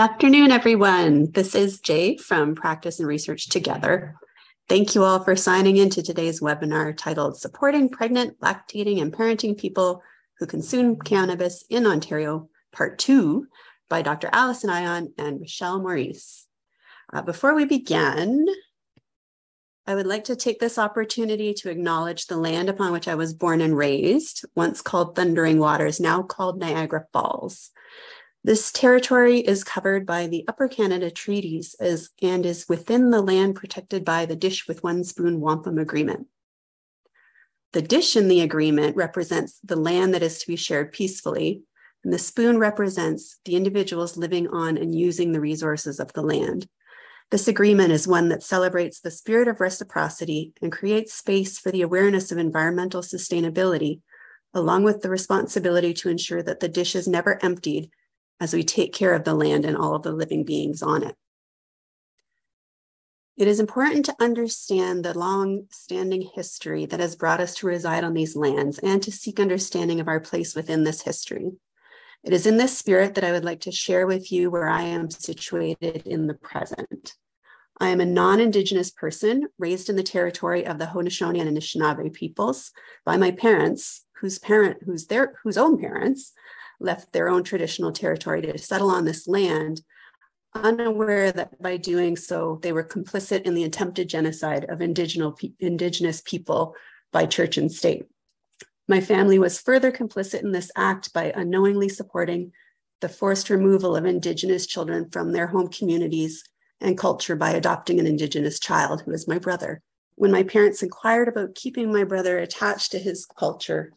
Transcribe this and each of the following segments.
afternoon, everyone. This is Jay from Practice and Research Together. Thank you all for signing in to today's webinar titled Supporting Pregnant, Lactating, and Parenting People Who Consume Cannabis in Ontario, Part 2 by Dr. Allison Ion and Rochelle Maurice. Uh, before we begin, I would like to take this opportunity to acknowledge the land upon which I was born and raised, once called Thundering Waters, now called Niagara Falls. This territory is covered by the Upper Canada Treaties as, and is within the land protected by the Dish with One Spoon Wampum Agreement. The dish in the agreement represents the land that is to be shared peacefully, and the spoon represents the individuals living on and using the resources of the land. This agreement is one that celebrates the spirit of reciprocity and creates space for the awareness of environmental sustainability, along with the responsibility to ensure that the dish is never emptied as we take care of the land and all of the living beings on it. It is important to understand the long standing history that has brought us to reside on these lands and to seek understanding of our place within this history. It is in this spirit that I would like to share with you where I am situated in the present. I am a non Indigenous person raised in the territory of the Haudenosaunee and Anishinaabe peoples by my parents, whose parent, whose their, whose own parents left their own traditional territory to settle on this land, unaware that by doing so, they were complicit in the attempted genocide of indigenous people by church and state. My family was further complicit in this act by unknowingly supporting the forced removal of Indigenous children from their home communities and culture by adopting an Indigenous child, who is my brother. When my parents inquired about keeping my brother attached to his culture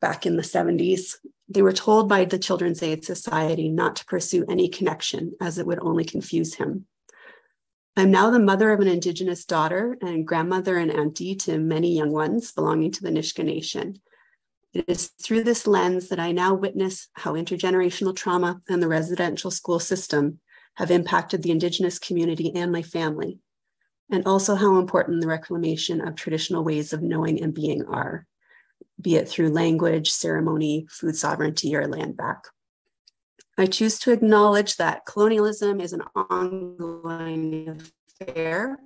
back in the 70s, they were told by the Children's Aid Society not to pursue any connection as it would only confuse him. I'm now the mother of an Indigenous daughter and grandmother and auntie to many young ones belonging to the Nisga'a Nation. It is through this lens that I now witness how intergenerational trauma and the residential school system have impacted the Indigenous community and my family, and also how important the reclamation of traditional ways of knowing and being are be it through language, ceremony, food sovereignty, or land back. I choose to acknowledge that colonialism is an ongoing affair.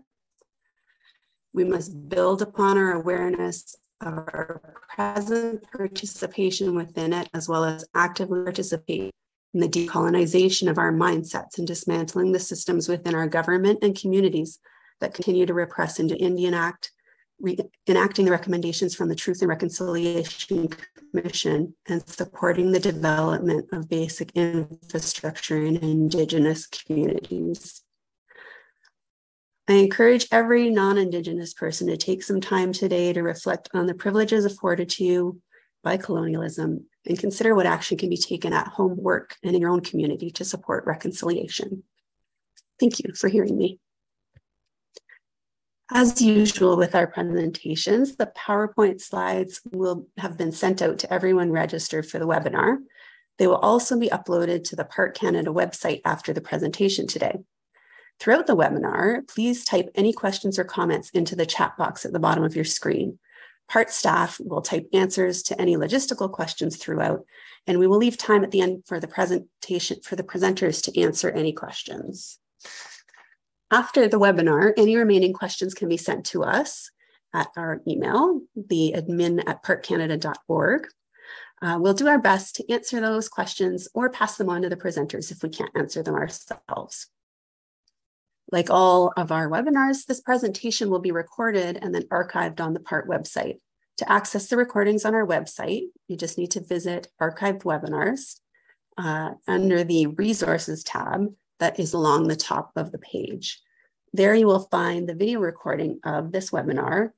We must build upon our awareness of our present participation within it, as well as actively participate in the decolonization of our mindsets and dismantling the systems within our government and communities that continue to repress into Indian Act, enacting the recommendations from the Truth and Reconciliation Commission and supporting the development of basic infrastructure in Indigenous communities. I encourage every non Indigenous person to take some time today to reflect on the privileges afforded to you by colonialism and consider what action can be taken at home, work, and in your own community to support reconciliation. Thank you for hearing me. As usual with our presentations, the PowerPoint slides will have been sent out to everyone registered for the webinar. They will also be uploaded to the PART Canada website after the presentation today. Throughout the webinar, please type any questions or comments into the chat box at the bottom of your screen. PART staff will type answers to any logistical questions throughout, and we will leave time at the end for the presentation for the presenters to answer any questions. After the webinar, any remaining questions can be sent to us at our email, the admin at partcanada.org. Uh, we'll do our best to answer those questions or pass them on to the presenters if we can't answer them ourselves. Like all of our webinars, this presentation will be recorded and then archived on the PART website. To access the recordings on our website, you just need to visit Archived Webinars uh, under the Resources tab that is along the top of the page. There you will find the video recording of this webinar,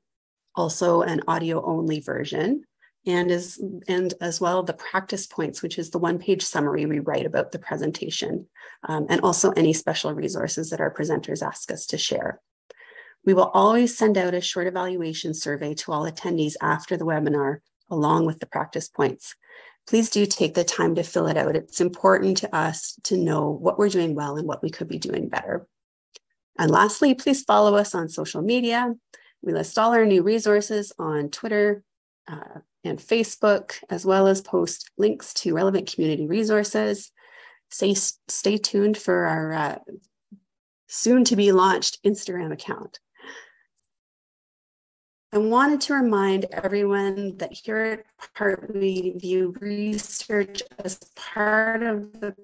also an audio only version, and as, and as well the practice points, which is the one page summary we write about the presentation, um, and also any special resources that our presenters ask us to share. We will always send out a short evaluation survey to all attendees after the webinar, along with the practice points please do take the time to fill it out. It's important to us to know what we're doing well and what we could be doing better. And lastly, please follow us on social media. We list all our new resources on Twitter uh, and Facebook, as well as post links to relevant community resources. Stay, stay tuned for our uh, soon to be launched Instagram account. I wanted to remind everyone that here at PART, we view research as part of the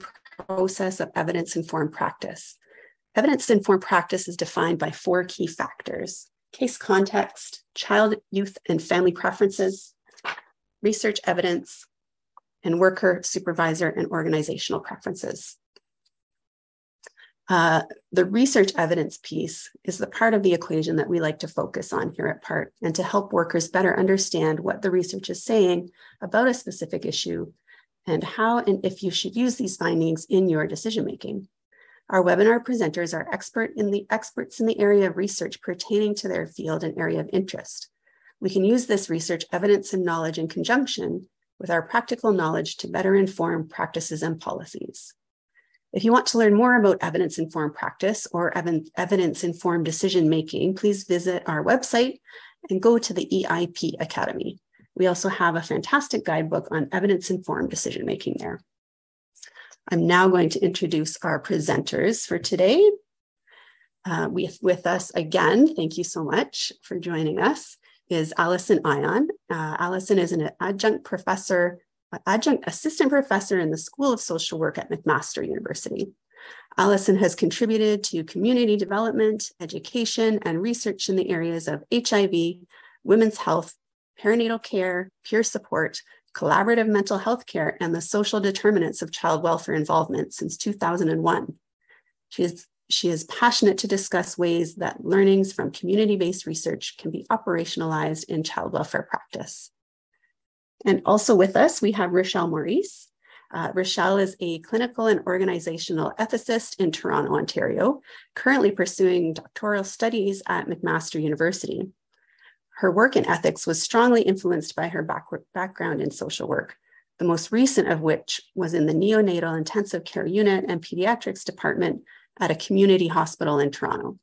process of evidence informed practice. Evidence informed practice is defined by four key factors case context, child, youth, and family preferences, research evidence, and worker, supervisor, and organizational preferences. Uh, the research evidence piece is the part of the equation that we like to focus on here at PART and to help workers better understand what the research is saying about a specific issue and how and if you should use these findings in your decision making. Our webinar presenters are expert in the experts in the area of research pertaining to their field and area of interest. We can use this research evidence and knowledge in conjunction with our practical knowledge to better inform practices and policies. If you want to learn more about evidence informed practice or evidence informed decision making, please visit our website and go to the EIP Academy. We also have a fantastic guidebook on evidence informed decision making there. I'm now going to introduce our presenters for today. Uh, with, with us again, thank you so much for joining us, is Allison Ion. Uh, Allison is an adjunct professor adjunct assistant professor in the School of Social Work at McMaster University. Allison has contributed to community development, education, and research in the areas of HIV, women's health, perinatal care, peer support, collaborative mental health care, and the social determinants of child welfare involvement since 2001. She is, she is passionate to discuss ways that learnings from community-based research can be operationalized in child welfare practice. And also with us, we have Rochelle Maurice. Uh, Rochelle is a clinical and organizational ethicist in Toronto, Ontario, currently pursuing doctoral studies at McMaster University. Her work in ethics was strongly influenced by her back background in social work, the most recent of which was in the neonatal intensive care unit and pediatrics department at a community hospital in Toronto.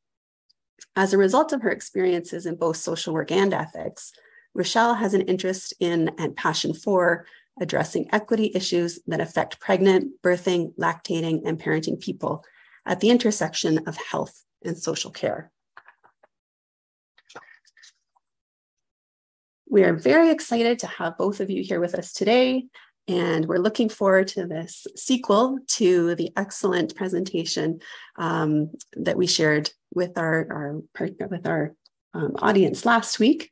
As a result of her experiences in both social work and ethics, Rochelle has an interest in and passion for addressing equity issues that affect pregnant, birthing, lactating, and parenting people at the intersection of health and social care. We are very excited to have both of you here with us today, and we're looking forward to this sequel to the excellent presentation um, that we shared with our, our partner, with our um, audience last week.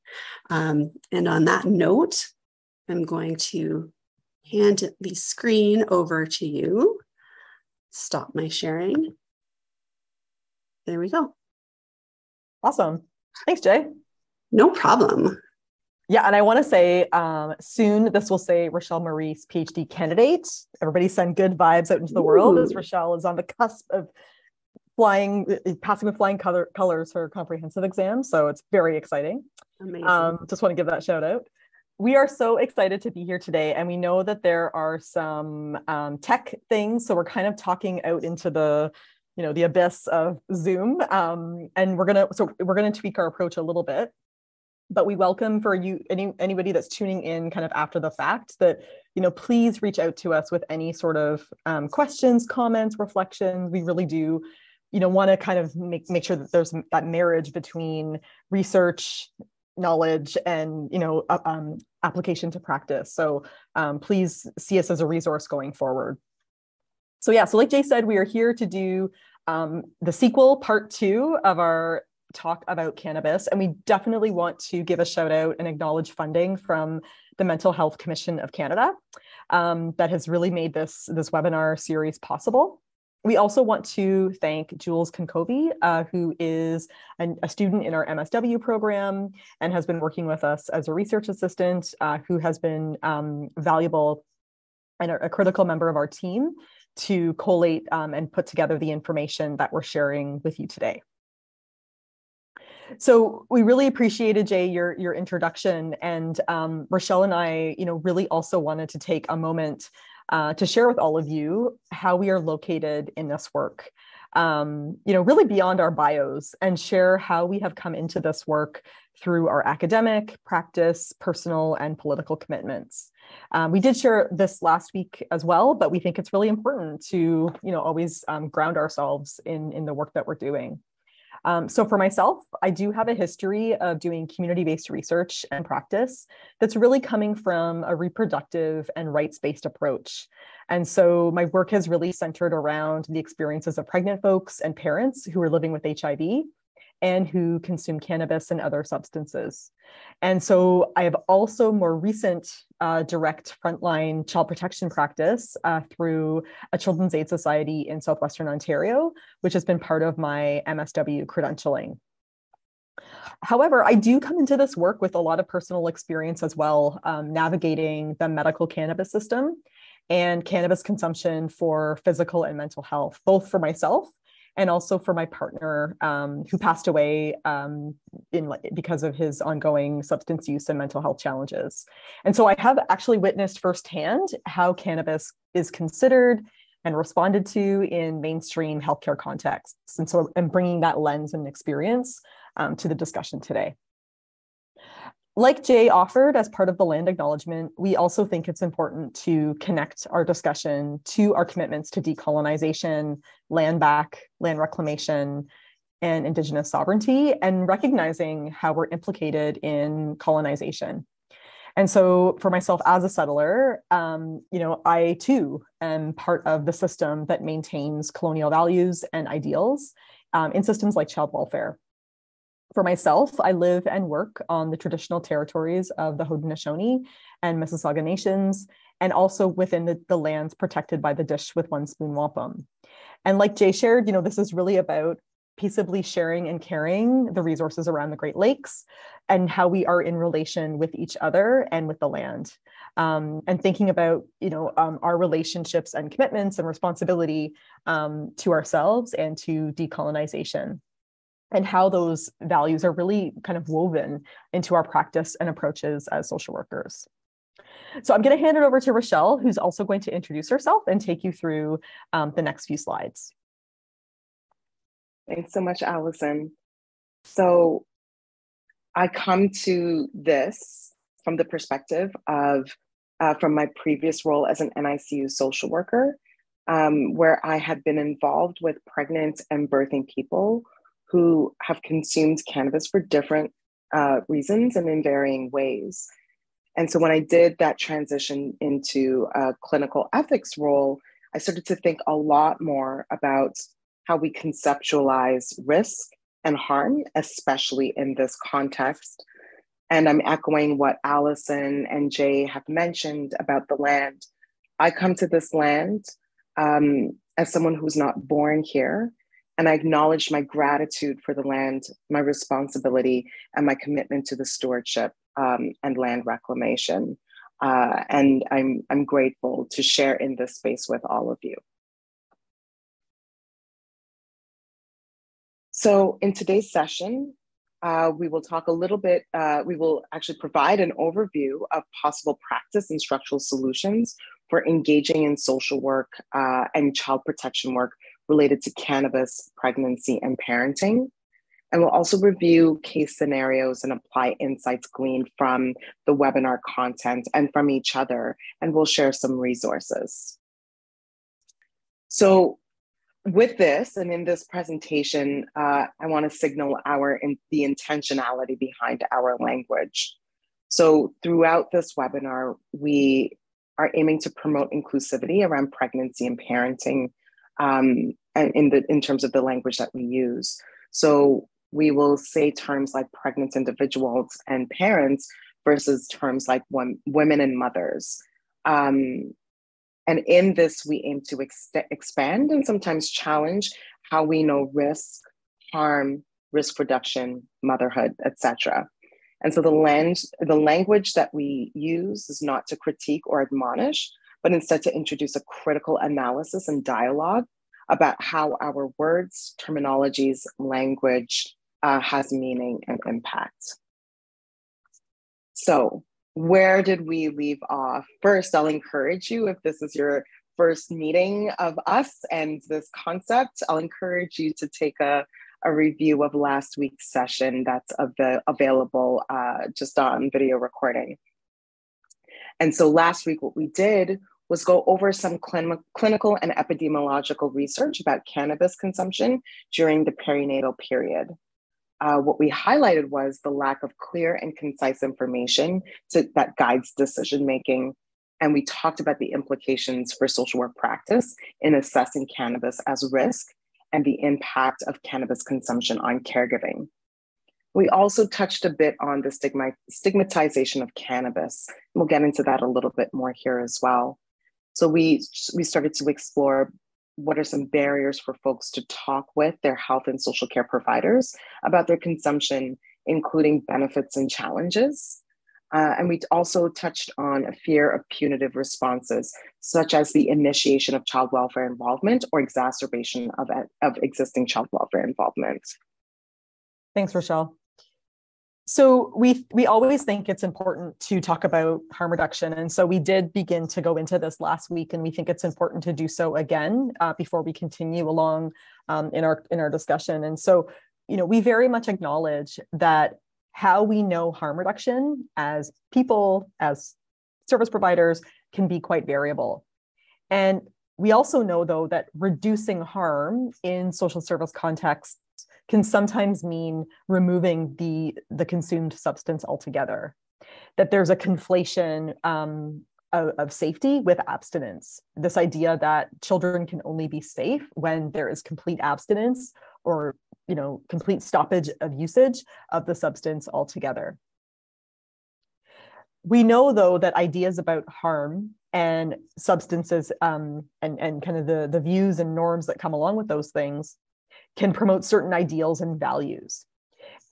Um, and on that note, I'm going to hand the screen over to you. Stop my sharing. There we go. Awesome. Thanks, Jay. No problem. Yeah, and I want to say um, soon this will say Rochelle Maurice, PhD candidate. Everybody send good vibes out into the Ooh. world as Rochelle is on the cusp of flying, uh, passing with flying color, colors for comprehensive exam. So it's very exciting. Amazing. Um, just want to give that shout out. We are so excited to be here today, and we know that there are some um, tech things. So we're kind of talking out into the, you know, the abyss of Zoom, um, and we're gonna so we're gonna tweak our approach a little bit. But we welcome for you any anybody that's tuning in kind of after the fact that you know please reach out to us with any sort of um, questions, comments, reflections. We really do you know want to kind of make make sure that there's that marriage between research knowledge and you know um, application to practice. So um, please see us as a resource going forward. So yeah so like jay said we are here to do um, the sequel part two of our talk about cannabis. And we definitely want to give a shout out and acknowledge funding from the mental health commission of canada um, that has really made this this webinar series possible we also want to thank Jules Konkovi, uh, who is an, a student in our MSW program and has been working with us as a research assistant, uh, who has been um, valuable and a, a, critical member of our team to collate um, and put together the information that we're sharing with you today. So we really appreciated Jay your your introduction, and um, Rochelle and I, you know, really also wanted to take a moment uh, to share with all of you how we are located in this work. Um, you know, really beyond our bios and share how we have come into this work through our academic, practice, personal, and political commitments. Um, we did share this last week as well, but we think it's really important to, you know, always um, ground ourselves in, in the work that we're doing. Um, so for myself, I do have a history of doing community-based research and practice that's really coming from a reproductive and rights-based approach. And so my work has really centered around the experiences of pregnant folks and parents who are living with HIV and who consume cannabis and other substances. And so I have also more recent uh, direct frontline child protection practice uh, through a Children's Aid Society in Southwestern Ontario, which has been part of my MSW credentialing. However, I do come into this work with a lot of personal experience as well, um, navigating the medical cannabis system and cannabis consumption for physical and mental health, both for myself and also for my partner um, who passed away um, in because of his ongoing substance use and mental health challenges. And so I have actually witnessed firsthand how cannabis is considered and responded to in mainstream healthcare contexts. And so I'm bringing that lens and experience um, to the discussion today like Jay offered as part of the land acknowledgement, we also think it's important to connect our discussion to our commitments to decolonization, land back, land reclamation, and Indigenous sovereignty, and recognizing how we're implicated in colonization. And so, for myself as a settler, um, you know, I too am part of the system that maintains colonial values and ideals um, in systems like child welfare. For myself, I live and work on the traditional territories of the Haudenosaunee and Mississauga nations, and also within the, the lands protected by the Dish with One Spoon Wampum. And like Jay shared, you know, this is really about peaceably sharing and caring the resources around the Great Lakes and how we are in relation with each other and with the land. Um, and thinking about you know um, our relationships and commitments and responsibility um, to ourselves and to decolonization and how those values are really kind of woven into our practice and approaches as social workers. So I'm going to hand it over to Rochelle, who's also going to introduce herself and take you through um, the next few slides. Thanks so much, Allison. So I come to this from the perspective of, uh, from my previous role as an NICU social worker, um, where I had been involved with pregnant and birthing people who have consumed cannabis for different uh, reasons and in varying ways. And so when I did that transition into a clinical ethics role, I started to think a lot more about how we conceptualize risk and harm, especially in this context. And I'm echoing what Allison and Jay have mentioned about the land. I come to this land um, as someone who's not born here, and I acknowledged my gratitude for the land, my responsibility, and my commitment to the stewardship um, and land reclamation. Uh, and I'm, I'm grateful to share in this space with all of you. So, in today's session, uh, we will talk a little bit, uh, we will actually provide an overview of possible practice and structural solutions for engaging in social work uh, and child protection work related to cannabis, pregnancy, and parenting. And we'll also review case scenarios and apply insights gleaned from the webinar content and from each other, and we'll share some resources. So with this and in this presentation, uh, I want to signal our in, the intentionality behind our language. So throughout this webinar, we are aiming to promote inclusivity around pregnancy and parenting um, in the in terms of the language that we use. So we will say terms like pregnant individuals and parents versus terms like women and mothers. Um, and in this, we aim to ex- expand and sometimes challenge how we know risk, harm, risk reduction, motherhood, etc. And so the, land, the language that we use is not to critique or admonish, but instead to introduce a critical analysis and dialogue about how our words, terminologies, language uh, has meaning and impact. So, where did we leave off? First, I'll encourage you if this is your first meeting of us and this concept, I'll encourage you to take a, a review of last week's session that's av- available uh, just on video recording. And so last week, what we did was go over some cl- clinical and epidemiological research about cannabis consumption during the perinatal period. Uh, what we highlighted was the lack of clear and concise information to, that guides decision making. And we talked about the implications for social work practice in assessing cannabis as risk and the impact of cannabis consumption on caregiving. We also touched a bit on the stigma, stigmatization of cannabis. We'll get into that a little bit more here as well. So we, we started to explore what are some barriers for folks to talk with their health and social care providers about their consumption, including benefits and challenges. Uh, and we also touched on a fear of punitive responses, such as the initiation of child welfare involvement or exacerbation of, of existing child welfare involvement. Thanks, Rochelle. So we we always think it's important to talk about harm reduction, and so we did begin to go into this last week, and we think it's important to do so again uh, before we continue along um, in our in our discussion. And so, you know, we very much acknowledge that how we know harm reduction as people, as service providers, can be quite variable, and we also know though that reducing harm in social service contexts can sometimes mean removing the the consumed substance altogether. That there's a conflation um, of, of, safety with abstinence. This idea that children can only be safe when there is complete abstinence or you know complete stoppage of usage of the substance altogether. We know though that ideas about harm and substances um, and, and kind of the, the views and norms that come along with those things can promote certain ideals and values.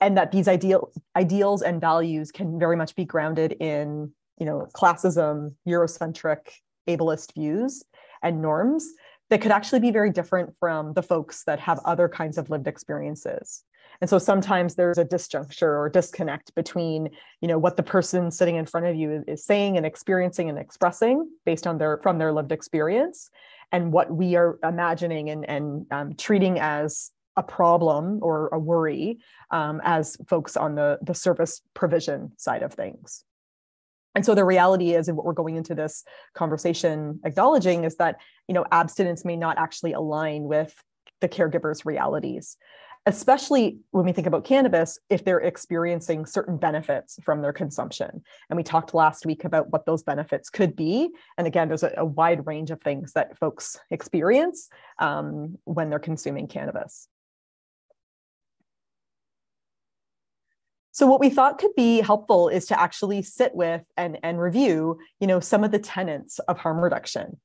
And that these ideal ideals and values can very much be grounded in you know classism eurocentric ableist views and norms that could actually be very different from the folks that have other kinds of lived experiences. And so sometimes there's a disjuncture or disconnect between you know what the person sitting in front of you is saying and experiencing and expressing based on their from their lived experience and what we are imagining and, and um, treating as a problem or a worry um, as folks on the, the service provision side of things. And so the reality is, and what we're going into this conversation acknowledging is that, you know, abstinence may not actually align with the caregiver's realities especially when we think about cannabis, if they're experiencing certain benefits from their consumption. And we talked last week about what those benefits could be. And again, there's a, a wide range of things that folks experience um, when they're consuming cannabis. So what we thought could be helpful is to actually sit with and, and review, you know, some of the tenets of harm reduction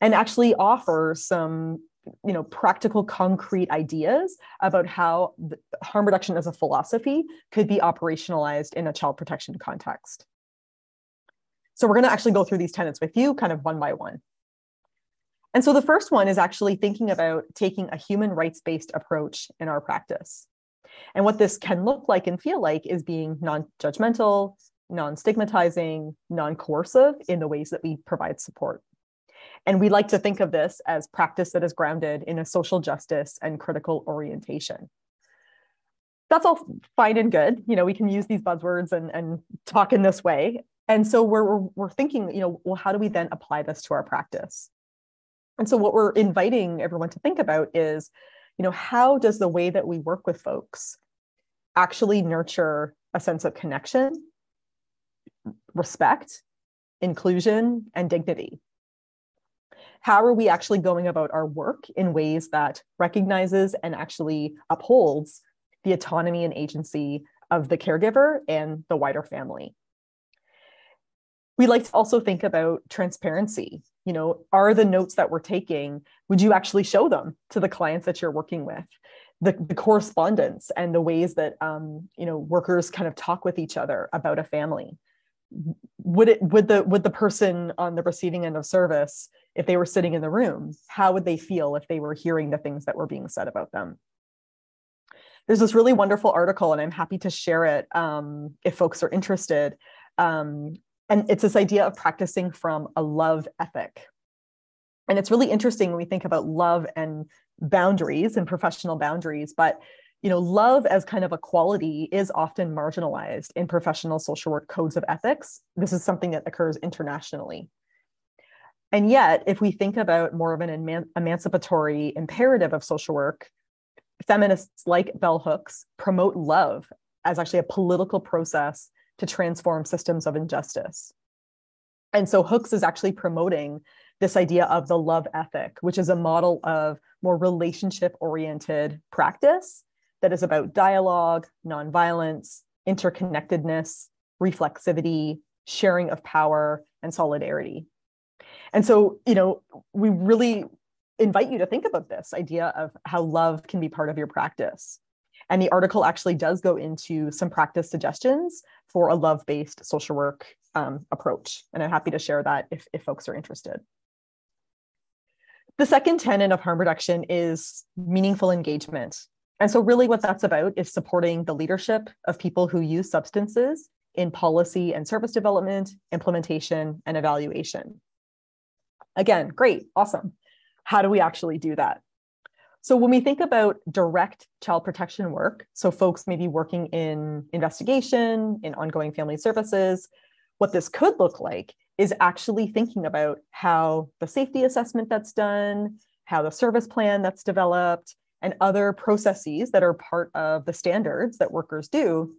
and actually offer some you know practical concrete ideas about how harm reduction as a philosophy could be operationalized in a child protection context. So we're going to actually go through these tenets with you kind of one by one. And so the first one is actually thinking about taking a human rights based approach in our practice. And what this can look like and feel like is being non-judgmental non-stigmatizing non-coercive in the ways that we provide support and we like to think of this as practice that is grounded in a social justice and critical orientation. That's all fine and good. You know, we can use these buzzwords and, and talk in this way. And so we're, we're thinking, you know, well, how do we then apply this to our practice? And so what we're inviting everyone to think about is, you know, how does the way that we work with folks actually nurture a sense of connection, respect, inclusion, and dignity? How are we actually going about our work in ways that recognizes and actually upholds the autonomy and agency of the caregiver and the wider family? We like to also think about transparency. You know are the notes that we're taking would you actually show them to the clients that you're working with? The, the correspondence and the ways that um, you know workers kind of talk with each other about a family. Would it would the would the person on the receiving end of service if they were sitting in the room how would they feel if they were hearing the things that were being said about them there's this really wonderful article and i'm happy to share it um, if folks are interested um, and it's this idea of practicing from a love ethic and it's really interesting when we think about love and boundaries and professional boundaries but you know, love as kind of a quality is often marginalized in professional social work codes of ethics. This is something that occurs internationally. And yet, if we think about more of an eman- emancipatory imperative of social work, feminists like Bell Hooks promote love as actually a political process to transform systems of injustice. And so Hooks is actually promoting this idea of the love ethic, which is a model of more relationship oriented practice that is about dialogue, nonviolence, interconnectedness, reflexivity, sharing of power, and solidarity. And so, you know, we really invite you to think about this idea of how love can be part of your practice. And the article actually does go into some practice suggestions for a love based social work um, approach. And I'm happy to share that if, if folks are interested. The second tenet of harm reduction is meaningful engagement. And so, really, what that's about is supporting the leadership of people who use substances in policy and service development, implementation, and evaluation. Again, great, awesome. How do we actually do that? So, when we think about direct child protection work, so folks maybe working in investigation, in ongoing family services, what this could look like is actually thinking about how the safety assessment that's done, how the service plan that's developed, and other processes that are part of the standards that workers do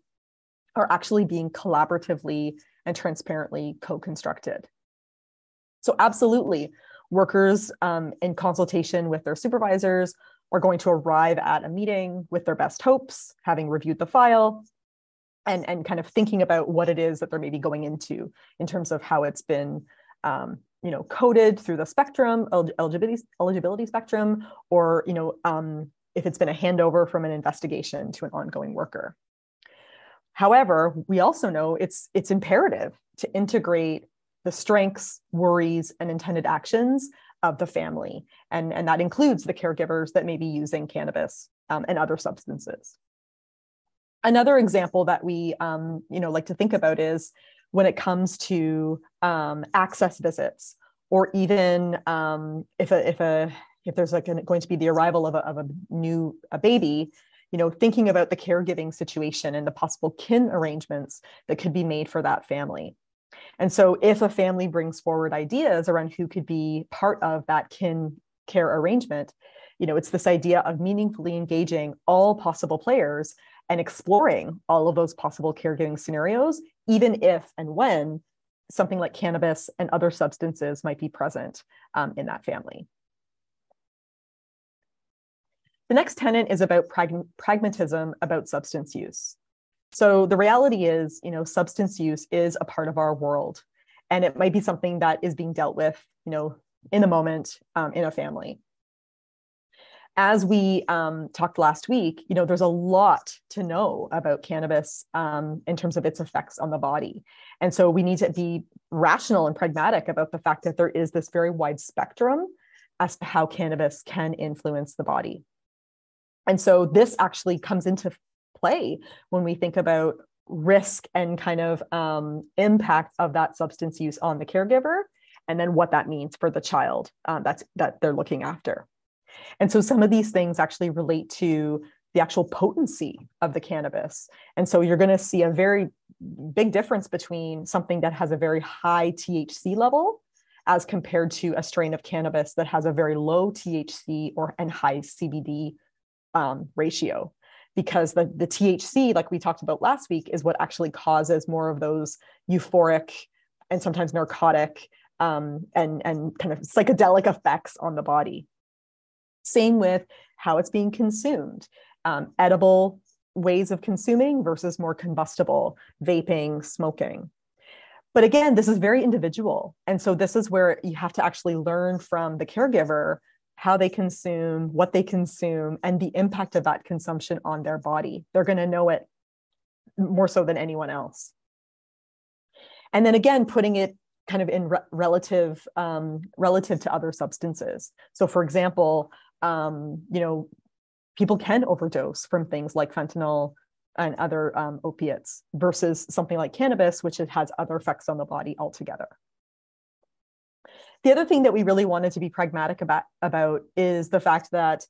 are actually being collaboratively and transparently co constructed. So, absolutely, workers um, in consultation with their supervisors are going to arrive at a meeting with their best hopes, having reviewed the file, and, and kind of thinking about what it is that they're maybe going into in terms of how it's been um, you know coded through the spectrum eligibility eligibility spectrum or you know um, if it's been a handover from an investigation to an ongoing worker. However we also know it's it's imperative to integrate the strengths worries and intended actions of the family. And and that includes the caregivers that may be using cannabis um, and other substances. Another example that we um, you know like to think about is when it comes to um, access visits or even um, if a if a if there's like an, going to be the arrival of a, of a new a baby you know thinking about the caregiving situation and the possible kin arrangements that could be made for that family and so if a family brings forward ideas around who could be part of that kin care arrangement you know it's this idea of meaningfully engaging all possible players and exploring all of those possible caregiving scenarios even if and when something like cannabis and other substances might be present um, in that family. The next tenet is about prag- pragmatism about substance use. So the reality is, you know, substance use is a part of our world, and it might be something that is being dealt with, you know, in the moment um, in a family as we um, talked last week, you know, there's a lot to know about cannabis um, in terms of its effects on the body. And so we need to be rational and pragmatic about the fact that there is this very wide spectrum as to how cannabis can influence the body. And so this actually comes into play when we think about risk and kind of um, impact of that substance use on the caregiver, and then what that means for the child um, that's that they're looking after. And so some of these things actually relate to the actual potency of the cannabis. And so you're going to see a very big difference between something that has a very high THC level as compared to a strain of cannabis that has a very low THC or and high CBD um, ratio. Because the, the THC, like we talked about last week, is what actually causes more of those euphoric and sometimes narcotic um, and, and kind of psychedelic effects on the body. Same with how it's being consumed. Um, edible ways of consuming versus more combustible, vaping, smoking. But again, this is very individual. And so this is where you have to actually learn from the caregiver how they consume, what they consume, and the impact of that consumption on their body. They're going to know it more so than anyone else. And then again, putting it kind of in re- relative um, relative to other substances. So, for example, um, you know, people can overdose from things like fentanyl and other um, opiates versus something like cannabis, which has other effects on the body altogether. The other thing that we really wanted to be pragmatic about, about is the fact that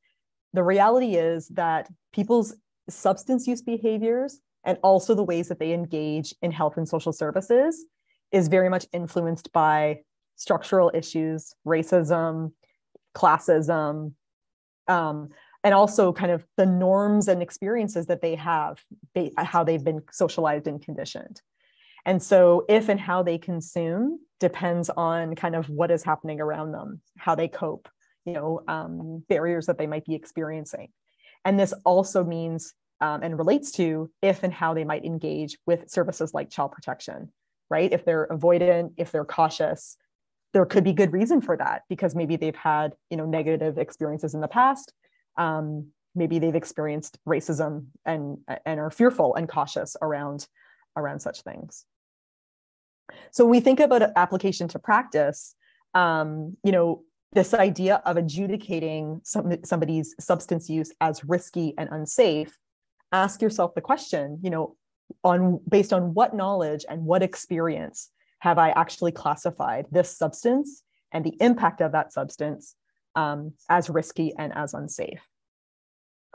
the reality is that people's substance use behaviors and also the ways that they engage in health and social services is very much influenced by structural issues, racism, classism, um, and also kind of the norms and experiences that they have, how they've been socialized and conditioned. And so, if and how they consume depends on kind of what is happening around them, how they cope, you know, um, barriers that they might be experiencing. And this also means um, and relates to if and how they might engage with services like child protection, right? If they're avoidant, if they're cautious, there could be good reason for that because maybe they've had you know negative experiences in the past. Um, maybe they've experienced racism and and are fearful and cautious around around such things. So we think about application to practice, um, you know, this idea of adjudicating some, somebody's substance use as risky and unsafe. Ask yourself the question you know on based on what knowledge and what experience have i actually classified this substance and the impact of that substance um, as risky and as unsafe?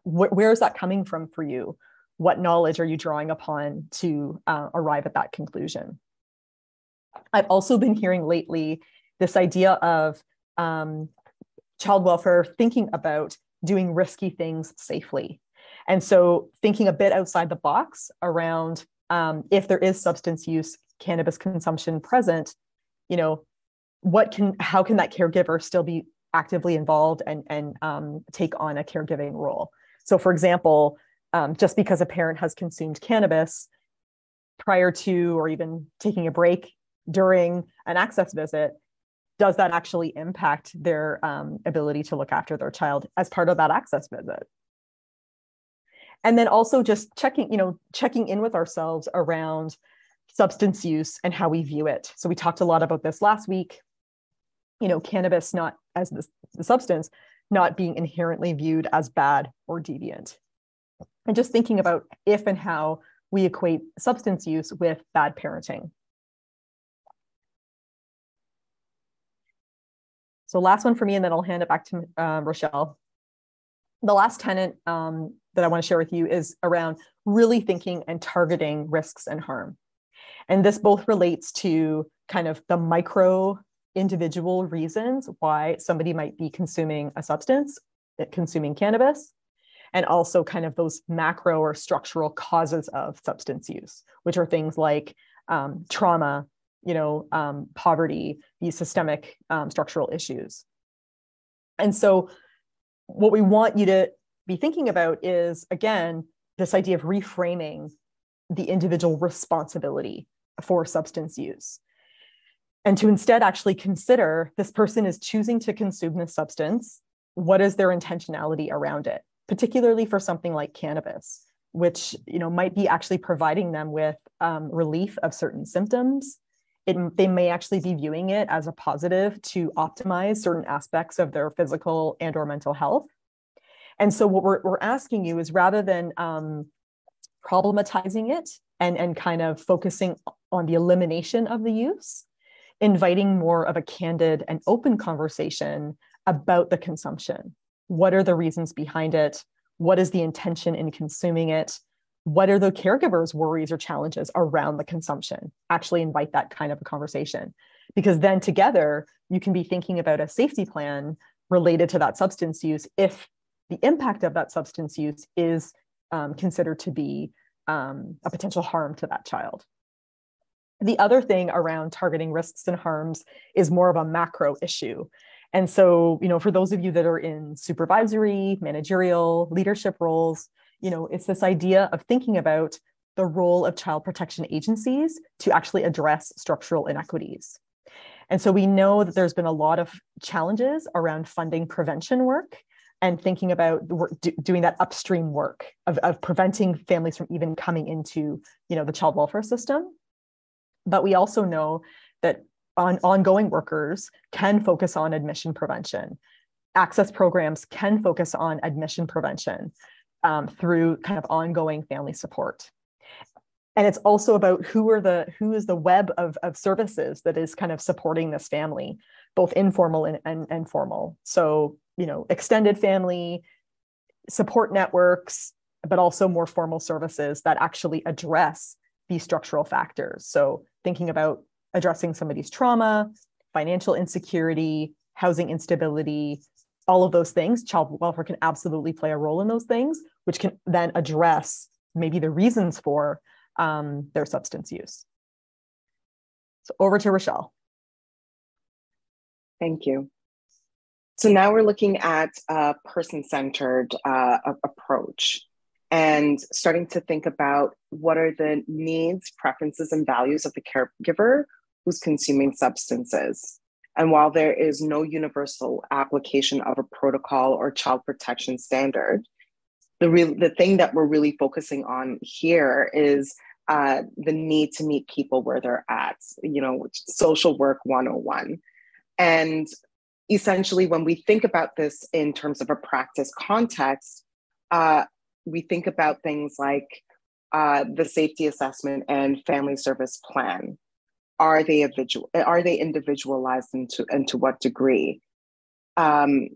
Wh- where is that coming from for you what knowledge are you drawing upon to uh, arrive at that conclusion i've also been hearing lately this idea of um, child welfare thinking about doing risky things safely and so thinking a bit outside the box around um, if there is substance use, cannabis consumption present, you know, what can, how can that caregiver still be actively involved and, and um, take on a caregiving role? So for example, um, just because a parent has consumed cannabis prior to or even taking a break during an access visit, does that actually impact their um, ability to look after their child as part of that access visit? and then also just checking you know checking in with ourselves around substance use and how we view it. So we talked a lot about this last week. You know cannabis not as the, the substance not being inherently viewed as bad or deviant and just thinking about if and how we equate substance use with bad parenting so last one for me and then i'll hand it back to uh, rochelle the last tenant um, that I want to share with you is around really thinking and targeting risks and harm. And this both relates to kind of the micro individual reasons why somebody might be consuming a substance, consuming cannabis, and also kind of those macro or structural causes of substance use, which are things like um, trauma, you know, um, poverty, these systemic um, structural issues. And so, what we want you to be thinking about is again this idea of reframing the individual responsibility for substance use and to instead actually consider this person is choosing to consume this substance what is their intentionality around it particularly for something like cannabis which you know might be actually providing them with um, relief of certain symptoms it, they may actually be viewing it as a positive to optimize certain aspects of their physical and or mental health and so what we're, we're asking you is rather than um, problematizing it and, and kind of focusing on the elimination of the use, inviting more of a candid and open conversation about the consumption. What are the reasons behind it? What is the intention in consuming it? What are the caregivers' worries or challenges around the consumption? Actually, invite that kind of a conversation. Because then together, you can be thinking about a safety plan related to that substance use if the impact of that substance use is um, considered to be um, a potential harm to that child. The other thing around targeting risks and harms is more of a macro issue. And so, you know, for those of you that are in supervisory, managerial, leadership roles, you know, it's this idea of thinking about the role of child protection agencies to actually address structural inequities. And so we know that there's been a lot of challenges around funding prevention work and thinking about doing that upstream work of, of preventing families from even coming into you know the child welfare system but we also know that on ongoing workers can focus on admission prevention. Access programs can focus on admission prevention um, through kind of ongoing family support. And it's also about who are the who is the web of, of services that is kind of supporting this family both informal and, and, and formal. So you know extended family support networks but also more formal services that actually address these structural factors. So, thinking about addressing somebody's trauma, financial insecurity, housing instability, all of those things, child welfare can absolutely play a role in those things, which can then address maybe the reasons for um, their substance use. So, over to Rochelle. Thank you. So now we're looking at a person centered uh, approach and starting to think about what are the needs, preferences, and values of the caregiver who's consuming substances. And while there is no universal application of a protocol or child protection standard, the real the thing that we're really focusing on here is uh, the need to meet people where they're at. You know, social work 101. And essentially, when we think about this in terms of a practice context, uh, we think about things like uh, the safety assessment and family service plan. Are they individual? Are they individualized and to, and to what degree? Um,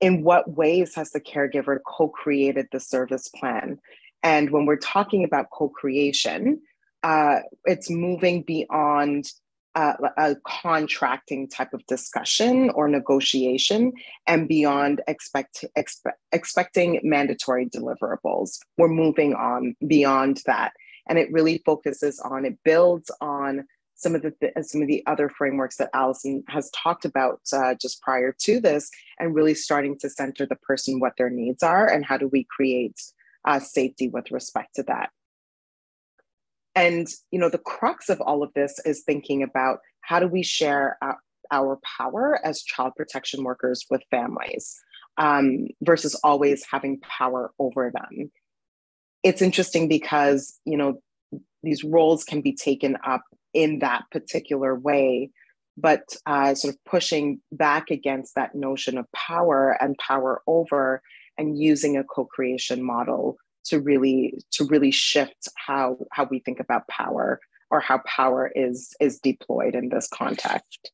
in what ways has the caregiver co-created the service plan? And when we're talking about co-creation, uh, it's moving beyond uh, a contracting type of discussion or negotiation and beyond expect, expect, expecting mandatory deliverables. We're moving on beyond that. And it really focuses on, it builds on some of the some of the other frameworks that Allison has talked about uh, just prior to this, and really starting to center the person, what their needs are, and how do we create uh, safety with respect to that. And you know, the crux of all of this is thinking about how do we share our, our power as child protection workers with families um, versus always having power over them. It's interesting because you know these roles can be taken up in that particular way, but uh, sort of pushing back against that notion of power and power over, and using a co-creation model to really to really shift how how we think about power or how power is is deployed in this context.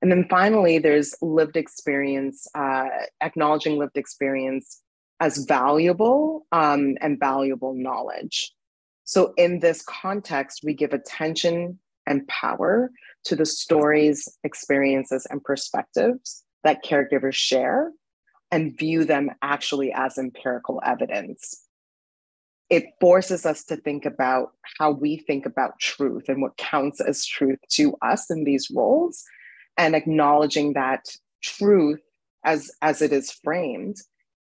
And then finally there's lived experience uh, acknowledging lived experience as valuable um, and valuable knowledge so in this context we give attention and power to the stories experiences and perspectives that caregivers share and view them actually as empirical evidence. It forces us to think about how we think about truth and what counts as truth to us in these roles, and acknowledging that truth, as, as it is framed,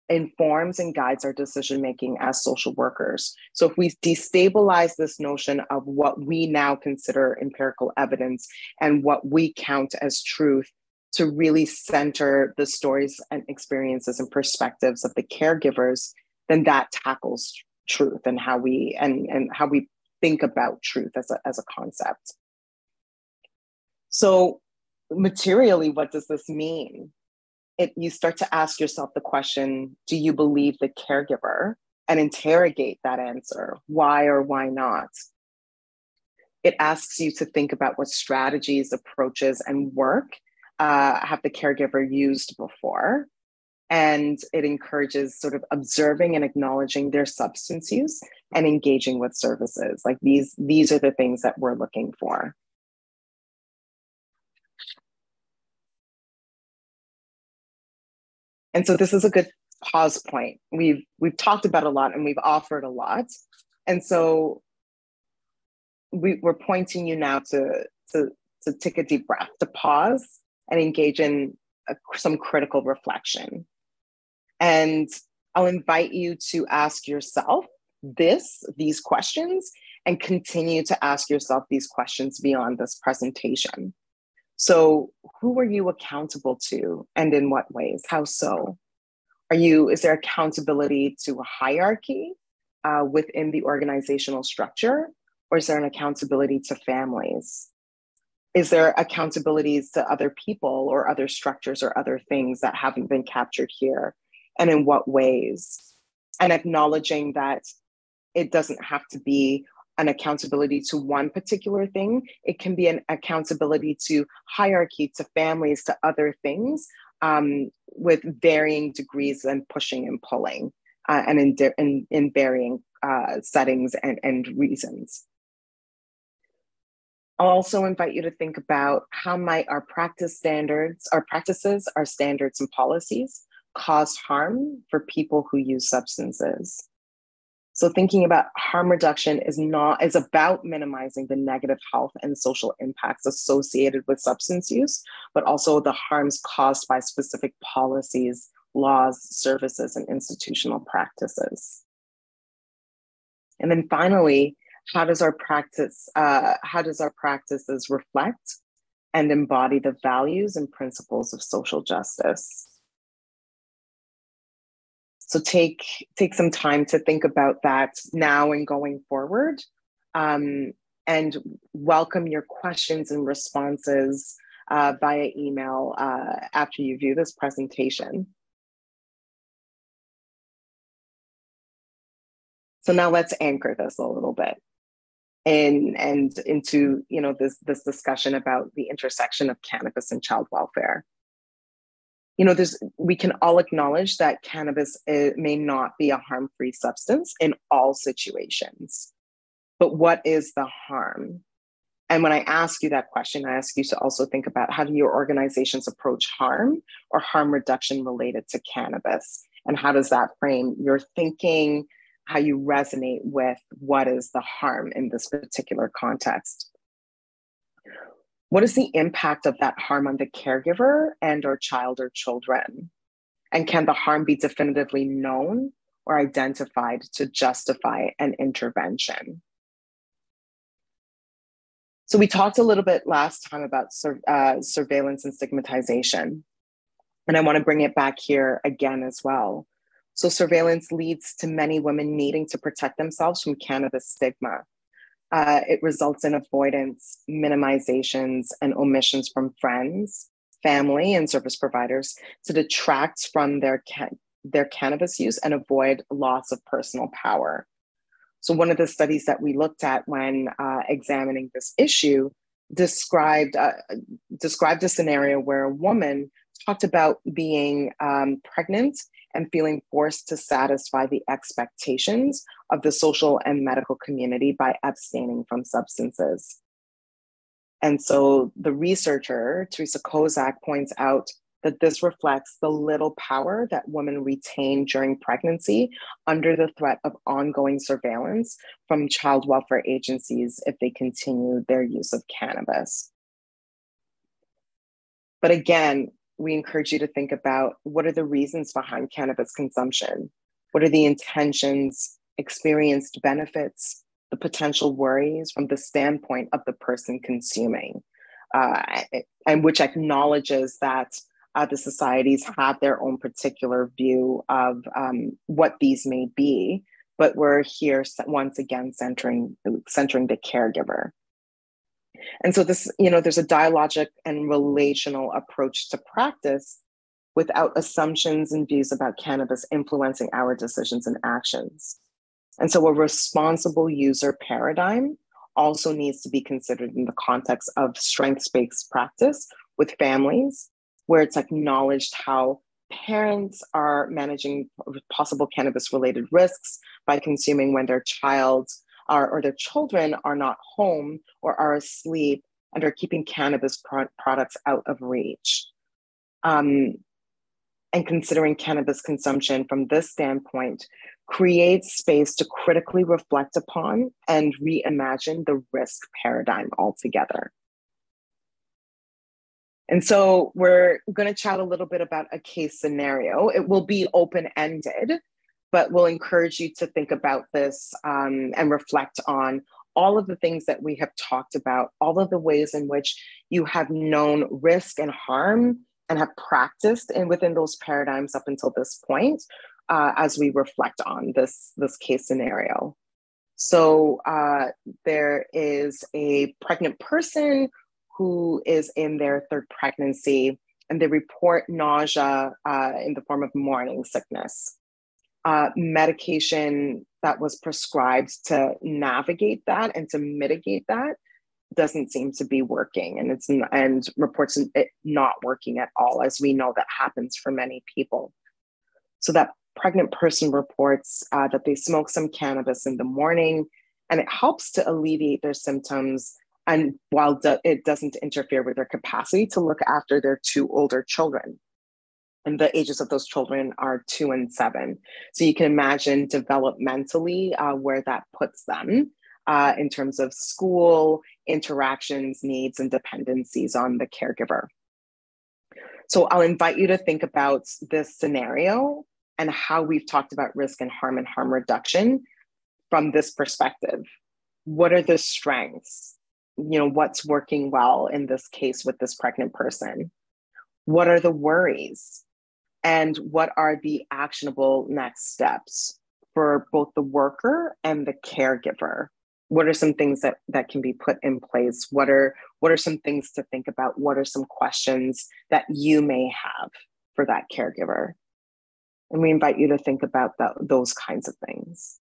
informs and guides our decision making as social workers. So, if we destabilize this notion of what we now consider empirical evidence and what we count as truth, to really center the stories and experiences and perspectives of the caregivers, then that tackles truth and how we and, and how we think about truth as a, as a concept. So materially, what does this mean? It, you start to ask yourself the question, do you believe the caregiver? And interrogate that answer. Why or why not? It asks you to think about what strategies, approaches, and work uh, have the caregiver used before. And it encourages sort of observing and acknowledging their substance use and engaging with services. Like these, these are the things that we're looking for. And so this is a good pause point. We've we've talked about a lot and we've offered a lot. And so we, we're pointing you now to, to, to take a deep breath, to pause and engage in a, some critical reflection. And I'll invite you to ask yourself this, these questions, and continue to ask yourself these questions beyond this presentation. So, who are you accountable to and in what ways? How so? Are you, is there accountability to a hierarchy uh, within the organizational structure, or is there an accountability to families? is there accountabilities to other people or other structures or other things that haven't been captured here and in what ways and acknowledging that it doesn't have to be an accountability to one particular thing. It can be an accountability to hierarchy, to families, to other things, um, with varying degrees and pushing and pulling, uh, and in, in, in varying uh, settings and, and reasons. I'll also invite you to think about how might our practice standards, our practices, our standards and policies cause harm for people who use substances. So thinking about harm reduction is not is about minimizing the negative health and social impacts associated with substance use, but also the harms caused by specific policies, laws, services, and institutional practices. And then finally, how does our practice, uh, how does our practices reflect and embody the values and principles of social justice? So take take some time to think about that now and going forward, um, and welcome your questions and responses uh, via email uh, after you view this presentation. So now let's anchor this a little bit and and into you know this this discussion about the intersection of cannabis and child welfare you know there's we can all acknowledge that cannabis eh, may not be a harm-free substance in all situations. But what is the harm? And when i ask you that question i ask you to also think about how do your organizations approach harm or harm reduction related to cannabis? And how does that frame your thinking how you resonate with what is the harm in this particular context what is the impact of that harm on the caregiver and or child or children? And can the harm be definitively known or identified to justify an intervention? So we talked a little bit last time about sur- uh, surveillance and stigmatization. And i want to bring it back here again as well. So surveillance leads to many women needing to protect themselves from cannabis stigma uh, it results in avoidance, minimizations, and omissions from friends, family, and service providers to detract from their, their cannabis use and avoid loss of personal power. So, one of the studies that we looked at when uh, examining this issue described uh, described a scenario where a woman talked about being um, pregnant and feeling forced to satisfy the expectations of the social and medical community by abstaining from substances. And so the researcher, Teresa Kozak, points out that this reflects the little power that women retain during pregnancy under the threat of ongoing surveillance from child welfare agencies if they continue their use of cannabis. But again, we encourage you to think about what are the reasons behind cannabis consumption? What are the intentions, experienced benefits, the potential worries from the standpoint of the person consuming, uh, and which acknowledges that uh, the societies have their own particular view of um, what these may be, but we're here once again centering centering the caregiver. And so this, you know, there's a dialogic and relational approach to practice without assumptions and views about cannabis influencing our decisions and actions. And so a responsible user paradigm also needs to be considered in the context of strengths-based practice with families, where it's acknowledged how parents are managing possible cannabis related risks by consuming when their child are, or their children are not home or are asleep and are keeping cannabis pro- products out of reach. Um, and considering cannabis consumption from this standpoint creates space to critically reflect upon and reimagine the risk paradigm altogether. And so we're going to chat a little bit about a case scenario. It will be open ended, but we'll encourage you to think about this um, and reflect on all of the things that we have talked about, all of the ways in which you have known risk and harm and have practiced and within those paradigms up until this point uh, as we reflect on this, this case scenario. So uh, there is a pregnant person who is in their third pregnancy and they report nausea uh, in the form of morning sickness uh, medication that was prescribed to navigate that and to mitigate that doesn't seem to be working. And it's and reports it not working at all as we know that happens for many people. So that pregnant person reports uh, that they smoke some cannabis in the morning and it helps to alleviate their symptoms. And while do- it doesn't interfere with their capacity to look after their two older children and the ages of those children are two and seven. So you can imagine developmentally uh, where that puts them uh, in terms of school interactions needs and dependencies on the caregiver. So i'll invite you to think about this scenario and how we've talked about risk and harm and harm reduction from this perspective. What are the strengths? You know what's working well in this case with this pregnant person? What are the worries and what are the actionable next steps for both the worker and the caregiver? What are some things that that can be put in place? What are what are some things to think about? What are some questions that you may have for that caregiver? And we invite you to think about that, those kinds of things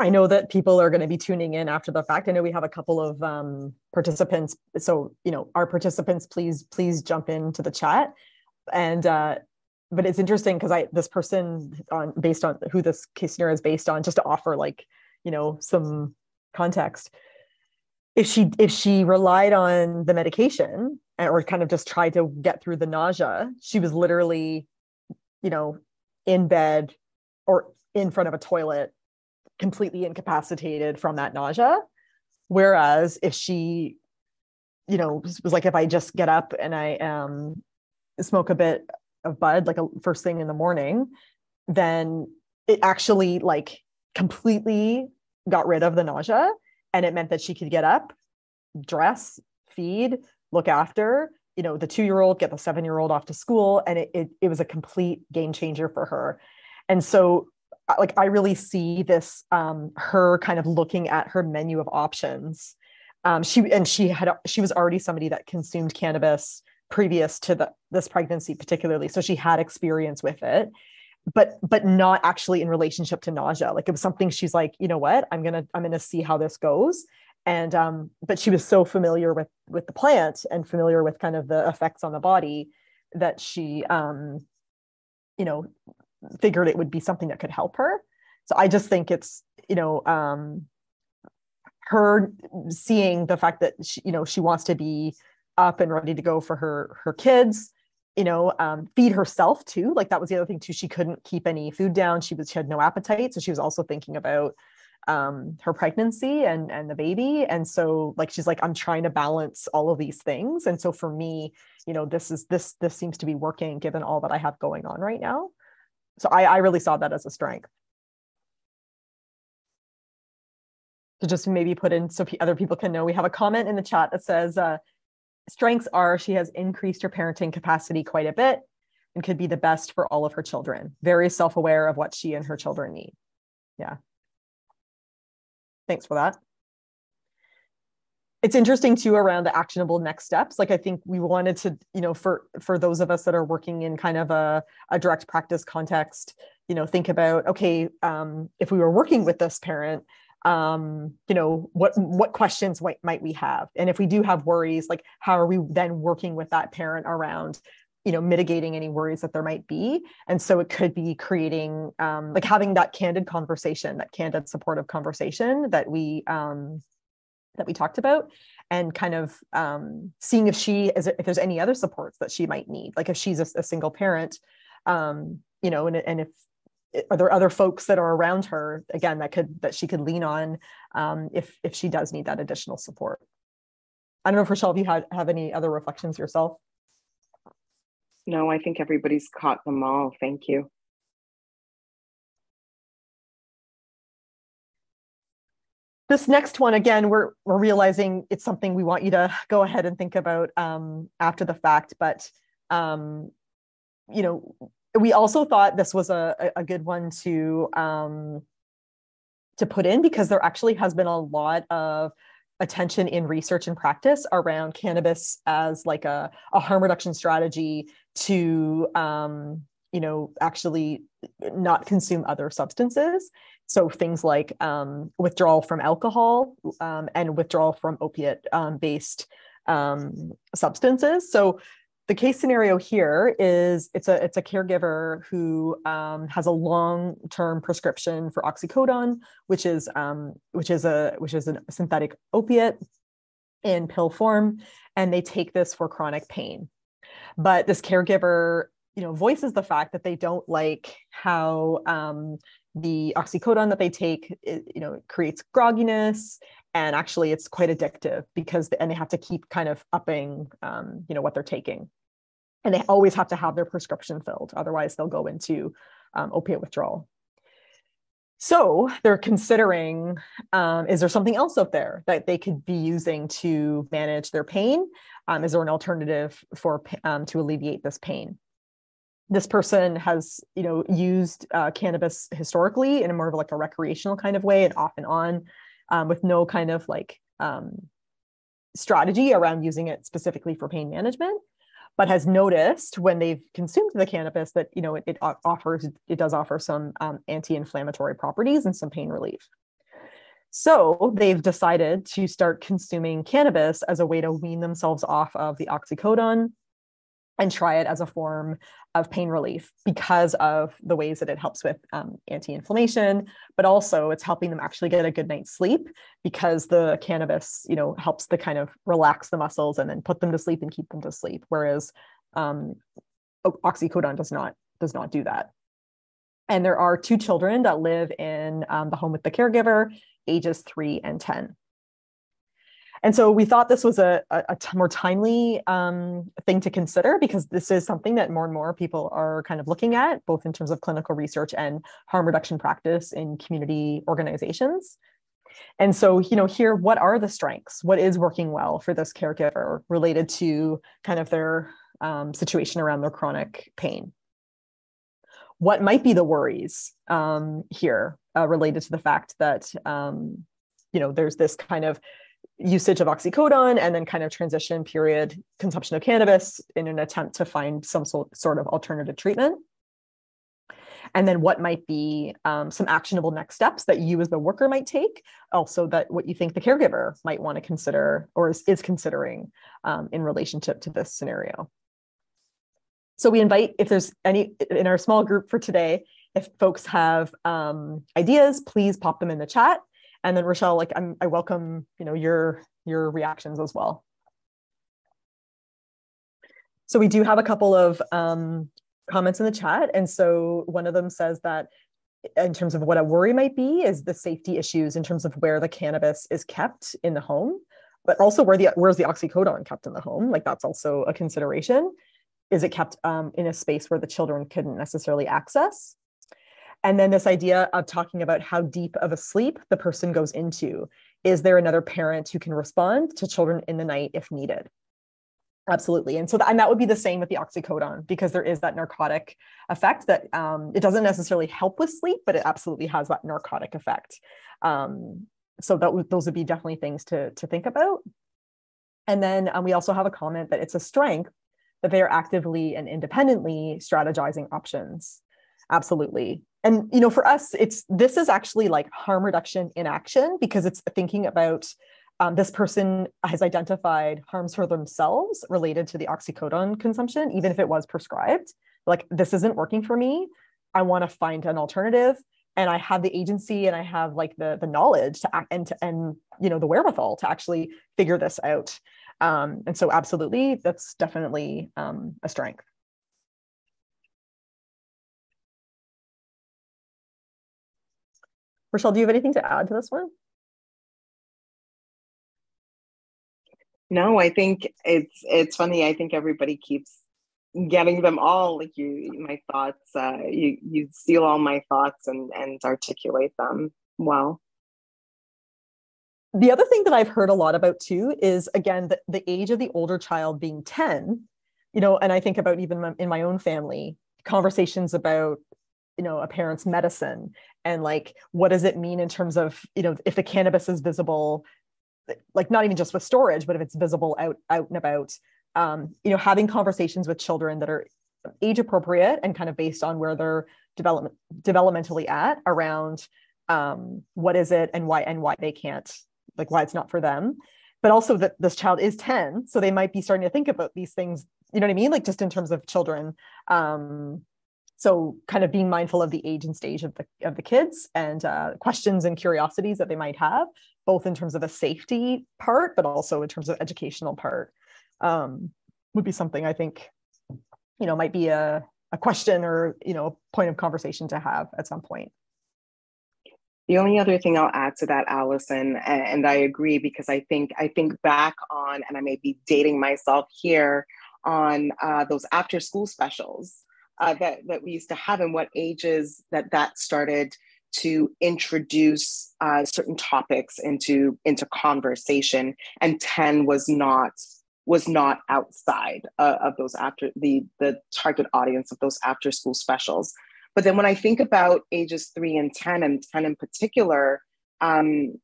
I know that people are going to be tuning in after the fact. I know we have a couple of um, participants. So, you know, our participants, please, please jump into the chat. And, uh, but it's interesting because I, this person on based on who this case scenario is based on, just to offer like, you know, some context. If she, if she relied on the medication or kind of just tried to get through the nausea, she was literally, you know, in bed or in front of a toilet completely incapacitated from that nausea. Whereas if she, you know, was like, if I just get up and I um, smoke a bit of bud, like a first thing in the morning, then it actually like completely got rid of the nausea. And it meant that she could get up, dress, feed, look after, you know, the two year old, get the seven year old off to school. And it, it, it was a complete game changer for her. And so like I really see this um, her kind of looking at her menu of options. Um, she and she had she was already somebody that consumed cannabis previous to the, this pregnancy, particularly, so she had experience with it, but but not actually in relationship to nausea. Like it was something she's like, you know what, I'm gonna I'm gonna see how this goes. And um, but she was so familiar with with the plant and familiar with kind of the effects on the body that she um, you know figured it would be something that could help her. So I just think it's, you know, um, her seeing the fact that she, you know, she wants to be up and ready to go for her her kids, you know, um, feed herself too. Like that was the other thing too. She couldn't keep any food down. She was she had no appetite, so she was also thinking about um her pregnancy and and the baby and so like she's like i'm trying to balance all of these things and so for me you know this is this this seems to be working given all that i have going on right now so I, I really saw that as a strength. To just maybe put in so other people can know, we have a comment in the chat that says, uh, strengths are she has increased her parenting capacity quite a bit and could be the best for all of her children. Very self aware of what she and her children need. Yeah. Thanks for that it's interesting too around the actionable next steps. Like i think we wanted to you know for for those of us that are working in kind of a, a direct practice context you know think about okay um, if we were working with this parent um, you know what what questions might, might we have? And if we do have worries like how are we then working with that parent around you know mitigating any worries that there might be? And so it could be creating um, like having that candid conversation that candid supportive conversation that we um, that we talked about and kind of um, seeing if she is if there's any other supports that she might need. Like if she's a, a single parent um, you know and, and if are there other folks that are around her again that could that she could lean on um, if if she does need that additional support? I don't know if rochelle if you had have any other reflections yourself. No i think everybody's caught them all. Thank you this next one again we're we're realizing it's something we want you to go ahead and think about um, after the fact but um, you know we also thought this was a, a good one to um, to put in because there actually has been a lot of attention in research and practice around cannabis as like a, a harm reduction strategy to um, you know, actually not consume other substances. So things like um, withdrawal from alcohol um, and withdrawal from opiate um, based um, substances. So the case scenario here is it's a it's a caregiver who um, has a long term prescription for oxycodone, which is um, which is a which is a synthetic opiate in pill form, and they take this for chronic pain. But this caregiver, you know, voices the fact that they don't like how um, the oxycodone that they take, it, you know, creates grogginess and actually it's quite addictive because and they have to keep kind of upping um, you know what they're taking. And they always have to have their prescription filled otherwise they'll go into um, opiate withdrawal. So they're considering um, is there something else out there that they could be using to manage their pain? Um, is there an alternative for um, to alleviate this pain this person has you know used uh, cannabis historically in a more of like a recreational kind of way and off and on um, with no kind of like um, strategy around using it specifically for pain management but has noticed when they've consumed the cannabis that you know it, it offers it does offer some um, anti-inflammatory properties and some pain relief. So they've decided to start consuming cannabis as a way to wean themselves off of the oxycodone and try it as a form of pain relief because of the ways that it helps with um, anti-inflammation but also it's helping them actually get a good night's sleep because the cannabis you know helps to kind of relax the muscles and then put them to sleep and keep them to sleep whereas um, oxycodone does not does not do that. And there are two children that live in um, the home with the caregiver ages 3 and 10 and so we thought this was a, more timely um, thing to consider because this is something that more and more people are kind of looking at, both in terms of clinical research and harm reduction practice in community organizations. And so, you know, here, what are the strengths? What is working well for this caregiver related to kind of their um, situation around their chronic pain? What might be the worries um, here uh, related to the fact that, um, you know, there's this kind of usage of oxycodone and then kind of transition period consumption of cannabis in an attempt to find some sort of alternative treatment. And then what might be um, some actionable next steps that you as the worker might take also that what you think the caregiver might want to consider or is, is considering um, in relationship to this scenario. So we invite if there's any in our small group for today if folks have um, ideas please pop them in the chat and then Rochelle, like I'm, I welcome you know your your reactions as well. So we do have a couple of um, comments in the chat, and so one of them says that in terms of what a worry might be is the safety issues in terms of where the cannabis is kept in the home, but also where the where's the oxycodone kept in the home? Like that's also a consideration. Is it kept um, in a space where the children couldn't necessarily access? And then this idea of talking about how deep of a sleep the person goes into. Is there another parent who can respond to children in the night if needed? Absolutely. And so, and that would be the same with the oxycodone because there is that narcotic effect that um, it doesn't necessarily help with sleep, but it absolutely has that narcotic effect. Um, so that those would be definitely things to, to think about. And then um, we also have a comment that it's a strength that they are actively and independently strategizing options. Absolutely and you know for us it's this is actually like harm reduction in action because it's thinking about um, this person has identified harms for themselves related to the oxycodone consumption even if it was prescribed. Like this isn't working for me. I want to find an alternative. And i have the agency and i have like the the knowledge to act and to, and you know the wherewithal to actually figure this out. Um, and so absolutely that's definitely um, a strength Rochelle, do you have anything to add to this one? No, I think it's it's funny. I think everybody keeps getting them all. Like you, my thoughts. Uh, you you steal all my thoughts and and articulate them well. The other thing that I've heard a lot about too is again the, the age of the older child being ten. You know, and I think about even in my own family conversations about you know a parent's medicine and like what does it mean in terms of you know if the cannabis is visible like not even just with storage but if it's visible out out and about um, you know having conversations with children that are age appropriate and kind of based on where they're development developmentally at around um, what is it and why and why they can't like why it's not for them. But also that this child is 10 so they might be starting to think about these things you know what i mean? Like just in terms of children um, so kind of being mindful of the age and stage of the of the kids and uh, questions and curiosities that they might have both in terms of a safety part but also in terms of educational part um, would be something i think you know might be a, a question or you know a point of conversation to have at some point. The only other thing I'll add to that, Allison, and, and I agree because I think I think back on, and I may be dating myself here on uh, those after school specials uh, that that we used to have, and what ages that that started to introduce uh, certain topics into into conversation, and ten was not was not outside uh, of those after the the target audience of those after school specials. But then when I think about ages three and 10, and 10 in particular, um,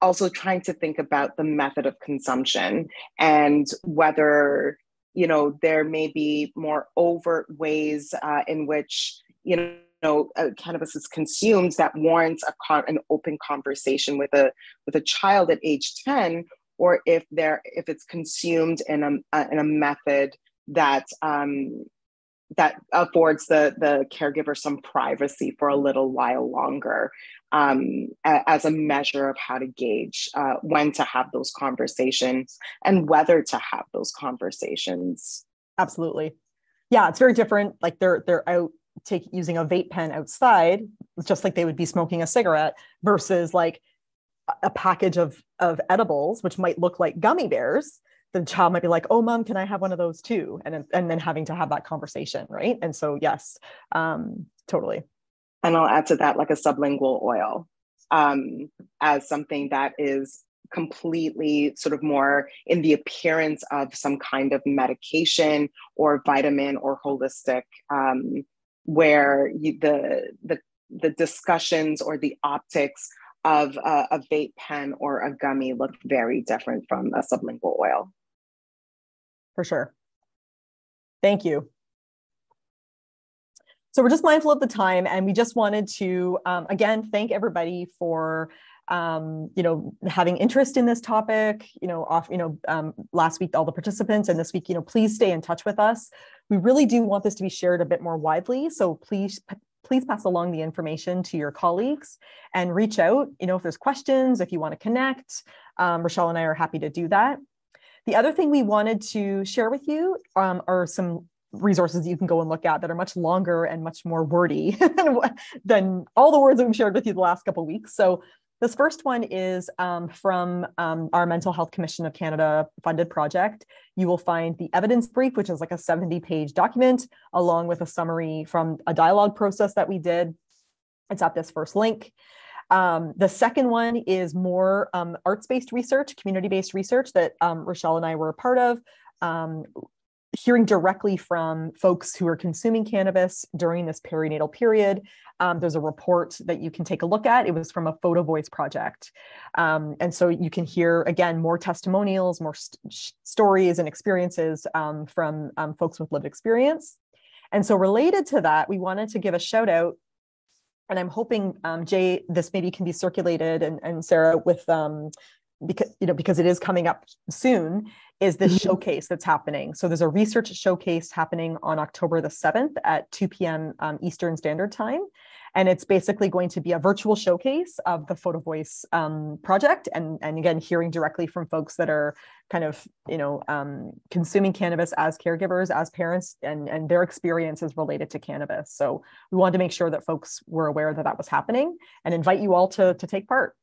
also trying to think about the method of consumption and whether you know there may be more overt ways uh, in which you know uh, cannabis is consumed that warrants a con- an open conversation with a with a child at age 10 or if there if it's consumed in a uh, in a method that um, that affords the the caregiver some privacy for a little while longer um, a, as a measure of how to gauge uh, when to have those conversations and whether to have those conversations. Absolutely. Yeah it's very different like they're they're out take using a vape pen outside just like they would be smoking a cigarette versus like a package of of edibles which might look like gummy bears the child might be like, "Oh, mom, can I have one of those too?" And and then having to have that conversation, right? And so, yes, um, totally. And I'll add to that like a sublingual oil um, as something that is completely sort of more in the appearance of some kind of medication or vitamin or holistic, um, where you, the the the discussions or the optics of a, a vape pen or a gummy look very different from a sublingual oil for sure. Thank you. So we're just mindful of the time, and we just wanted to um, again thank everybody for um, you know having interest in this topic. You know, off you know um, last week all the participants, and this week you know please stay in touch with us. We really do want this to be shared a bit more widely, so please please pass along the information to your colleagues and reach out. You know, if there's questions, if you want to connect, um, Rochelle and I are happy to do that. The other thing we wanted to share with you um, are some resources that you can go and look at that are much longer and much more wordy than all the words that we've shared with you the last couple weeks. So this first one is um, from um, our Mental Health Commission of Canada funded project. You will find the evidence brief, which is like a 70 page document, along with a summary from a dialogue process that we did. It's at this first link. Um, the second one is more um, arts based research, community based research that um, Rochelle and I were a part of. Um, hearing directly from folks who are consuming cannabis during this perinatal period. Um, there's a report that you can take a look at. It was from a Photo Voice project. Um, and so you can hear, again, more testimonials, more st- stories and experiences from folks with lived experience. And so, related to that, we wanted to give a shout out and I'm hoping um, Jay, this maybe can be circulated and, and Sarah with um, because you know because it is coming up soon is this mm-hmm. showcase that's happening. So there's a research showcase happening on October the 7th at 2 p.m. Um, Eastern Standard Time. And it's basically going to be a virtual showcase of the Photo Voice um, project. And, and again, hearing directly from folks that are kind of, you know, um, consuming cannabis as caregivers, as parents, and, and their experiences related to cannabis. So we wanted to make sure that folks were aware that that was happening and invite you all to, to take part.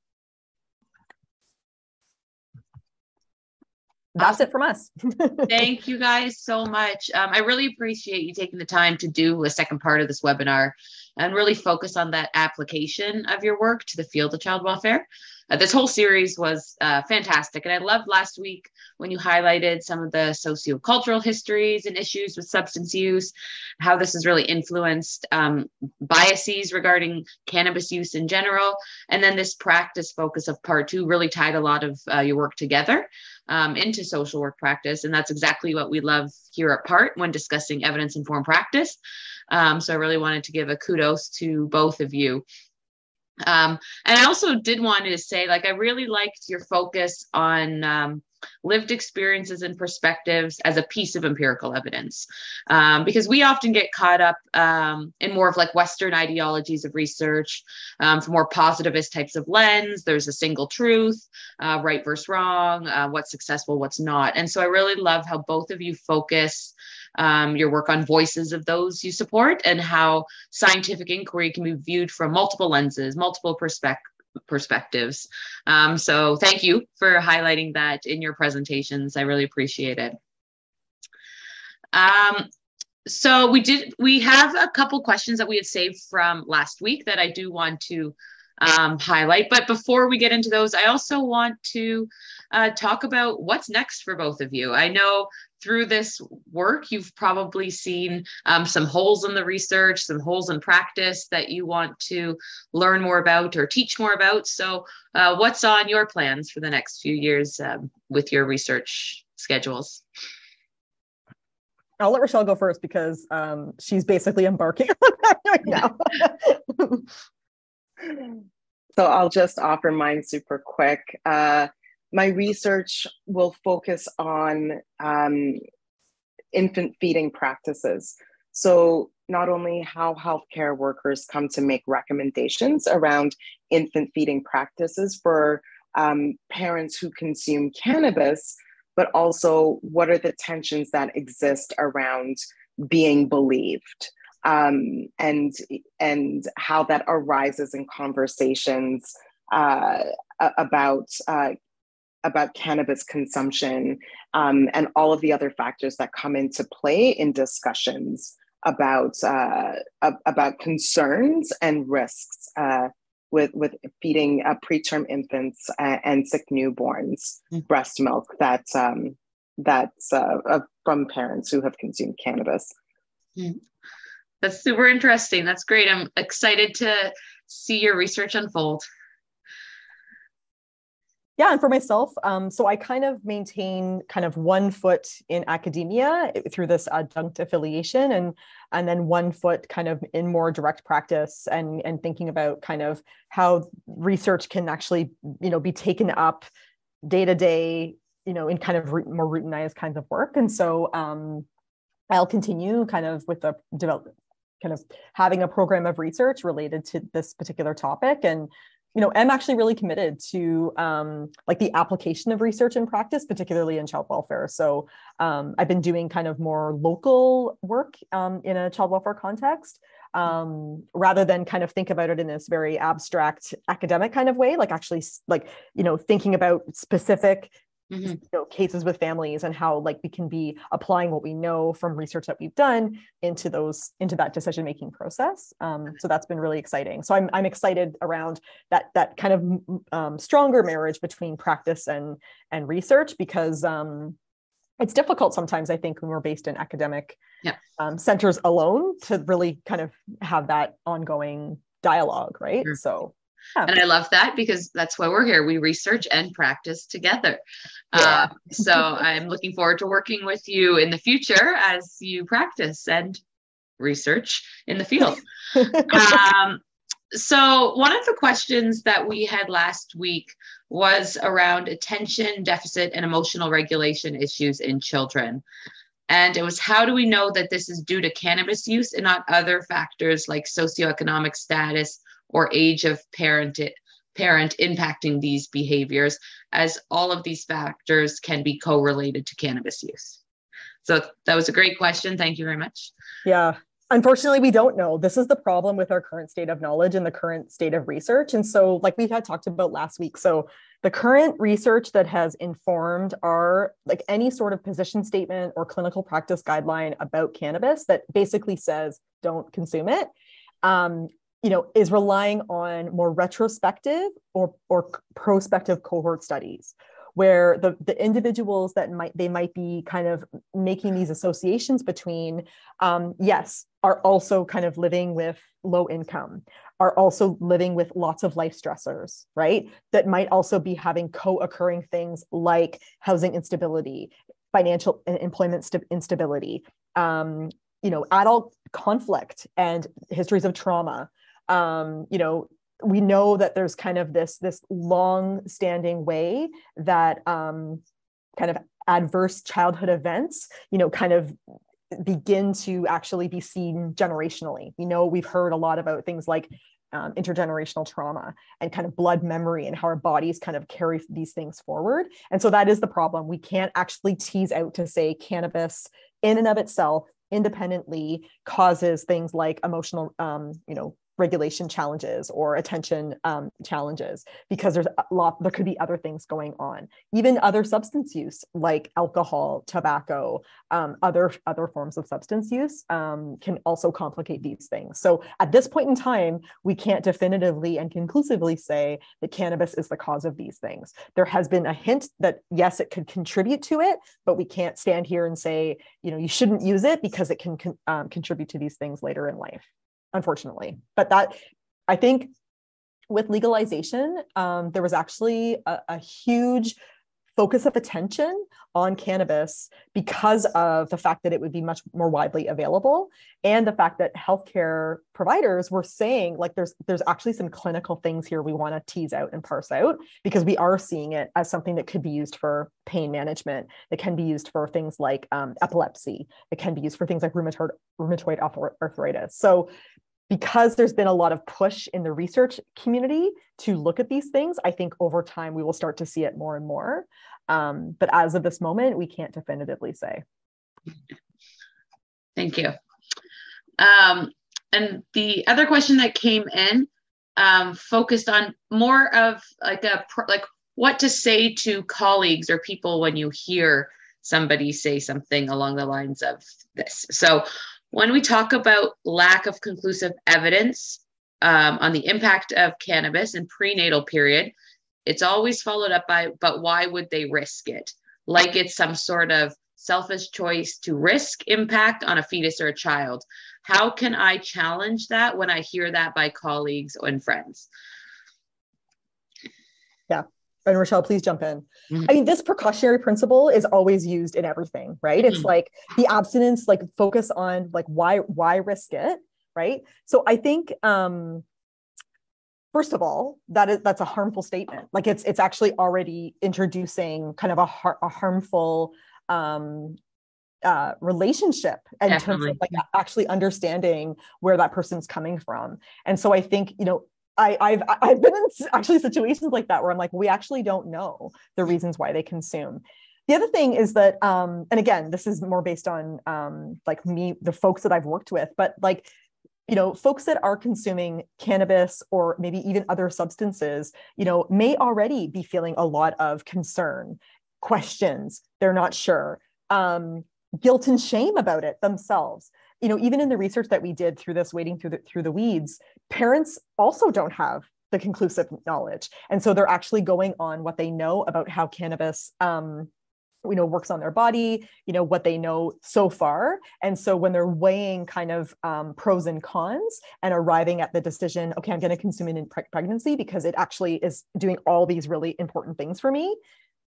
that's it from us. Thank you guys so much. Um, I really appreciate you taking the time to do a second part of this webinar and really focus on that application of your work to the field of child welfare. Uh, this whole series was uh, fantastic. And I loved last week when you highlighted some of the sociocultural histories and issues with substance use, how this has really influenced um, biases regarding cannabis use in general. And then this practice focus of part two really tied a lot of uh, your work together um, into social work practice. And that's exactly what we love here at PART when discussing evidence informed practice. Um, so I really wanted to give a kudos to both of you. Um, and I also did want to say, like, I really liked your focus on um, lived experiences and perspectives as a piece of empirical evidence. Um, because we often get caught up um, in more of like Western ideologies of research, um, for more positivist types of lens. There's a single truth, uh, right versus wrong, uh, what's successful, what's not. And so I really love how both of you focus um, your work on voices of those you support and how scientific inquiry can be viewed from multiple lenses, multiple perspectives perspectives. Um, so thank you for highlighting that in your presentations. I really appreciate it. Um, so we did, we have a couple questions that we had saved from last week that I do want to um, highlight. But before we get into those, I also want to uh, talk about what's next for both of you. I know through this work, you've probably seen um, some holes in the research, some holes in practice that you want to learn more about or teach more about. So, uh, what's on your plans for the next few years um, with your research schedules? I'll let Rochelle go first because um, she's basically embarking on that right now. so I'll just offer mine super quick. Uh, my research will focus on um, infant feeding practices. So, not only how healthcare workers come to make recommendations around infant feeding practices for um, parents who consume cannabis, but also what are the tensions that exist around being believed um, and and how that arises in conversations uh, about uh, about cannabis consumption um, and all of the other factors that come into play in discussions about uh, about concerns and risks uh, with with feeding uh, preterm infants and sick newborns mm-hmm. breast milk that's um, that's uh, from parents who have consumed cannabis. Mm-hmm. That's super interesting. That's great. I'm excited to see your research unfold yeah and for myself um, so i kind of maintain kind of one foot in academia through this adjunct affiliation and and then one foot kind of in more direct practice and and thinking about kind of how research can actually you know be taken up day to day you know in kind of more routinized kinds of work and so um, i'll continue kind of with the development kind of having a program of research related to this particular topic and you know, I'm actually really committed to um, like the application of research and practice, particularly in child welfare. So um, I've been doing kind of more local work um, in a child welfare context, um, rather than kind of think about it in this very abstract academic kind of way. Like actually, like you know, thinking about specific mm-hmm. you know, cases with families and how like we can be applying what we know from research that we've done into those into that decision making process um, so that's been really exciting so i'm, I'm excited around that that kind of um, stronger marriage between practice and and research because um, it's difficult sometimes i think when we're based in academic yeah. um, centers alone to really kind of have that ongoing dialogue right sure. so yeah. And I love that because that's why we're here. We research and practice together. Yeah. Uh, so I'm looking forward to working with you in the future as you practice and research in the field. um, so, one of the questions that we had last week was around attention deficit and emotional regulation issues in children. And it was how do we know that this is due to cannabis use and not other factors like socioeconomic status or age of parent parent impacting these behaviors as all of these factors can be correlated to cannabis use. So that was a great question. Thank you very much. Yeah. Unfortunately we don't know. This is the problem with our current state of knowledge and the current state of research. And so like we had talked about last week so the current research that has informed our like any sort of position statement or clinical practice guideline about cannabis that basically says don't consume it um, you know, is relying on more retrospective or, or prospective cohort studies where the, the individuals that might they might be kind of making these associations between um, yes are also kind of living with low income are also living with lots of life stressors right that might also be having co-occurring things like housing instability financial and employment st- instability, um, you know, adult conflict and histories of trauma. Um, you know, we know that there's kind of this this long standing way that um, kind of adverse childhood events, you know, kind of begin to actually be seen generationally. We know we've heard a lot about things like um, intergenerational trauma and kind of blood memory and how our bodies kind of carry these things forward. And so that is the problem. We can't actually tease out to say cannabis in and of itself independently causes things like emotional um, you know regulation challenges or attention um, challenges because there's a lot there could be other things going on. Even other substance use like alcohol tobacco um, other other forms of substance use um, can also complicate these things. So at this point in time we can't definitively and conclusively say that cannabis is the cause of these things. There has been a hint that yes it could contribute to it but we can't stand here and say you know you shouldn't use it because it can con- um, contribute to these things later in life unfortunately. But that, I think, with legalization, um, there was actually a, a huge focus of attention on cannabis because of the fact that it would be much more widely available and the fact that healthcare providers were saying like there's there's actually some clinical things here we want to tease out and parse out because we are seeing it as something that could be used for pain management. That can be used for things like um, epilepsy. It can be used for things like rheumatoid rheumatoid arthritis. So because there's been a lot of push in the research community to look at these things, I think over time we will start to see it more and more. Um, but as of this moment, we can't definitively say. Thank you. Um, and the other question that came in um, focused on more of like a like what to say to colleagues or people when you hear somebody say something along the lines of this. So when we talk about lack of conclusive evidence um, on the impact of cannabis in prenatal period, it's always followed up by, but why would they risk it? Like it's some sort of selfish choice to risk impact on a fetus or a child. How can I challenge that when I hear that by colleagues and friends? Yeah and Rochelle, please jump in. Mm-hmm. I mean, this precautionary principle is always used in everything, right? Mm-hmm. It's like the abstinence, like focus on like why why risk it, right? So I think um first of all, that is that's a harmful statement. Like it's it's actually already introducing kind of a, har- a harmful um uh, relationship in Definitely. terms of like actually understanding where that person's coming from. And so I think, you know, I, I've I've been in actually situations like that where I'm like, we actually don't know the reasons why they consume. The other thing is that, um, and again, this is more based on um, like me, the folks that I've worked with, but like, you know, folks that are consuming cannabis or maybe even other substances, you know, may already be feeling a lot of concern, questions, they're not sure, um, guilt and shame about it themselves you know even in the research that we did through this wading through the through the weeds parents also don't have the conclusive knowledge. And so they're actually going on what they know about how cannabis um, you know works on their body you know what they know so far. And so when they're weighing kind of um, pros and cons and arriving at the decision okay i'm going to consume it in pre- pregnancy because it actually is doing all these really important things for me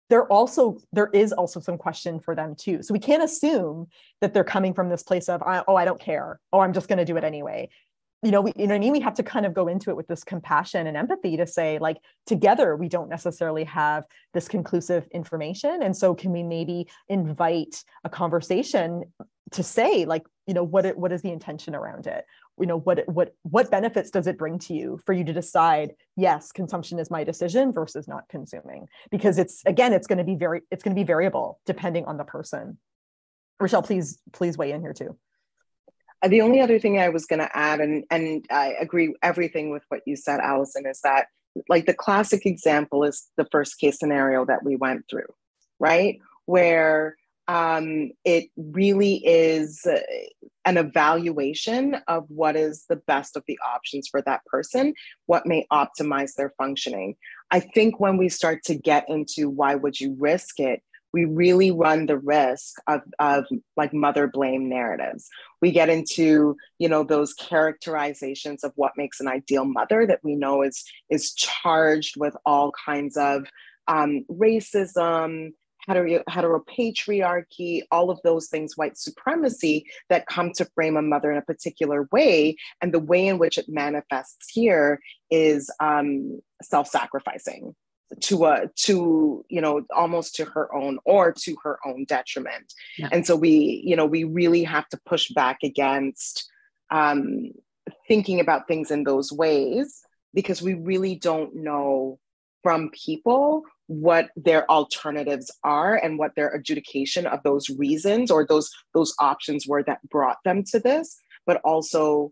there also there is also some question for them too. So we can't assume that they're coming from this place of oh i don't care. Oh i'm just going to do it anyway. You know we, you know what i mean? We have to kind of go into it with this compassion and empathy to say like together we don't necessarily have this conclusive information. And so can we maybe invite a conversation to say like you know what it, what is the intention around it you know what what what benefits does it bring to you for you to decide yes consumption is my decision versus not consuming? Because it's again it's going to be very it's going to be variable depending on the person. Rochelle please please weigh in here too. Uh, the only other thing i was going to add and and i agree everything with what you said allison is that like the classic example is the first case scenario that we went through right? Where um, it really is an evaluation of what is the best of the options for that person, what may optimize their functioning. I think when we start to get into why would you risk it, we really run the risk of, of like mother blame narratives. We get into, you know, those characterizations of what makes an ideal mother that we know is is charged with all kinds of um, racism, hetero, heteropatriarchy, all of those things, white supremacy that come to frame a mother in a particular way. And the way in which it manifests here is um, self-sacrificing to a to you know almost to her own or to her own detriment yeah. and so we you know we really have to push back against um, thinking about things in those ways because we really don't know from people what their alternatives are and what their adjudication of those reasons or those those options were that brought them to this. But also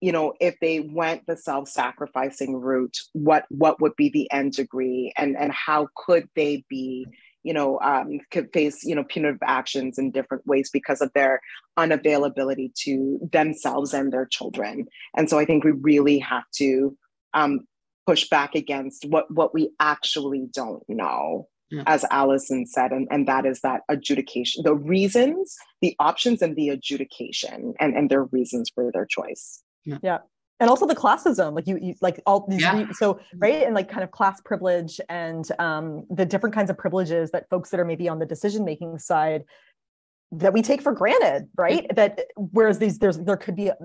you know if they went the self-sacrificing route what what would be the end degree and and how could they be you know um, could face you know punitive actions in different ways because of their unavailability to themselves and their children. And so i think we really have to um, push back against what what we actually don't know yeah. as allison said and, and that is that adjudication the reasons the options and the adjudication and and their reasons for their choice yeah, yeah. and also the classism like you, you like all these yeah. so right and like kind of class privilege and um, the different kinds of privileges that folks that are maybe on the decision making side that we take for granted right that whereas these there's there could be a,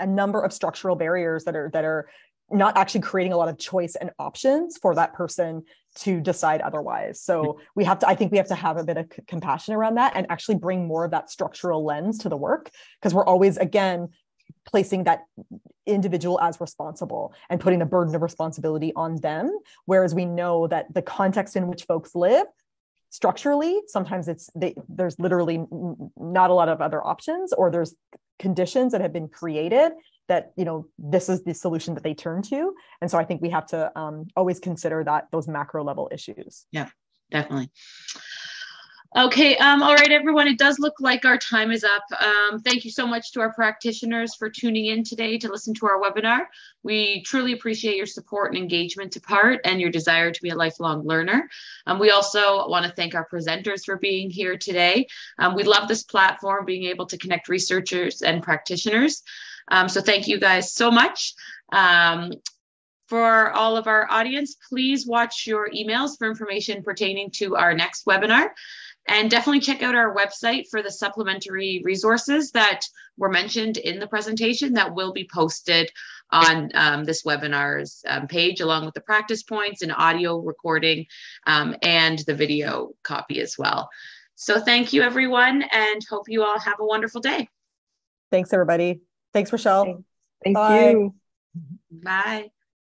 a number of structural barriers that are that are not actually creating a lot of choice and options for that person to decide otherwise. So mm-hmm. we have to, I think we have to have a bit of c- compassion around that and actually bring more of that structural lens to the work because we're always, again, placing that individual as responsible and putting the burden of responsibility on them. Whereas we know that the context in which folks live structurally sometimes it's they, there's literally not a lot of other options or there's conditions that have been created that you know this is the solution that they turn to and so i think we have to um, always consider that those macro level issues yeah definitely Okay, um, all right, everyone, it does look like our time is up. Um, thank you so much to our practitioners for tuning in today to listen to our webinar. We truly appreciate your support and engagement to PART and your desire to be a lifelong learner. Um, we also want to thank our presenters for being here today. Um, we love this platform, being able to connect researchers and practitioners. Um, so thank you guys so much. Um, for all of our audience, please watch your emails for information pertaining to our next webinar. And definitely check out our website for the supplementary resources that were mentioned in the presentation that will be posted on um, this webinar's um, page, along with the practice points and audio recording um, and the video copy as well. So thank you, everyone, and hope you all have a wonderful day. Thanks, everybody. Thanks, Rochelle. Thank Bye. you. Bye.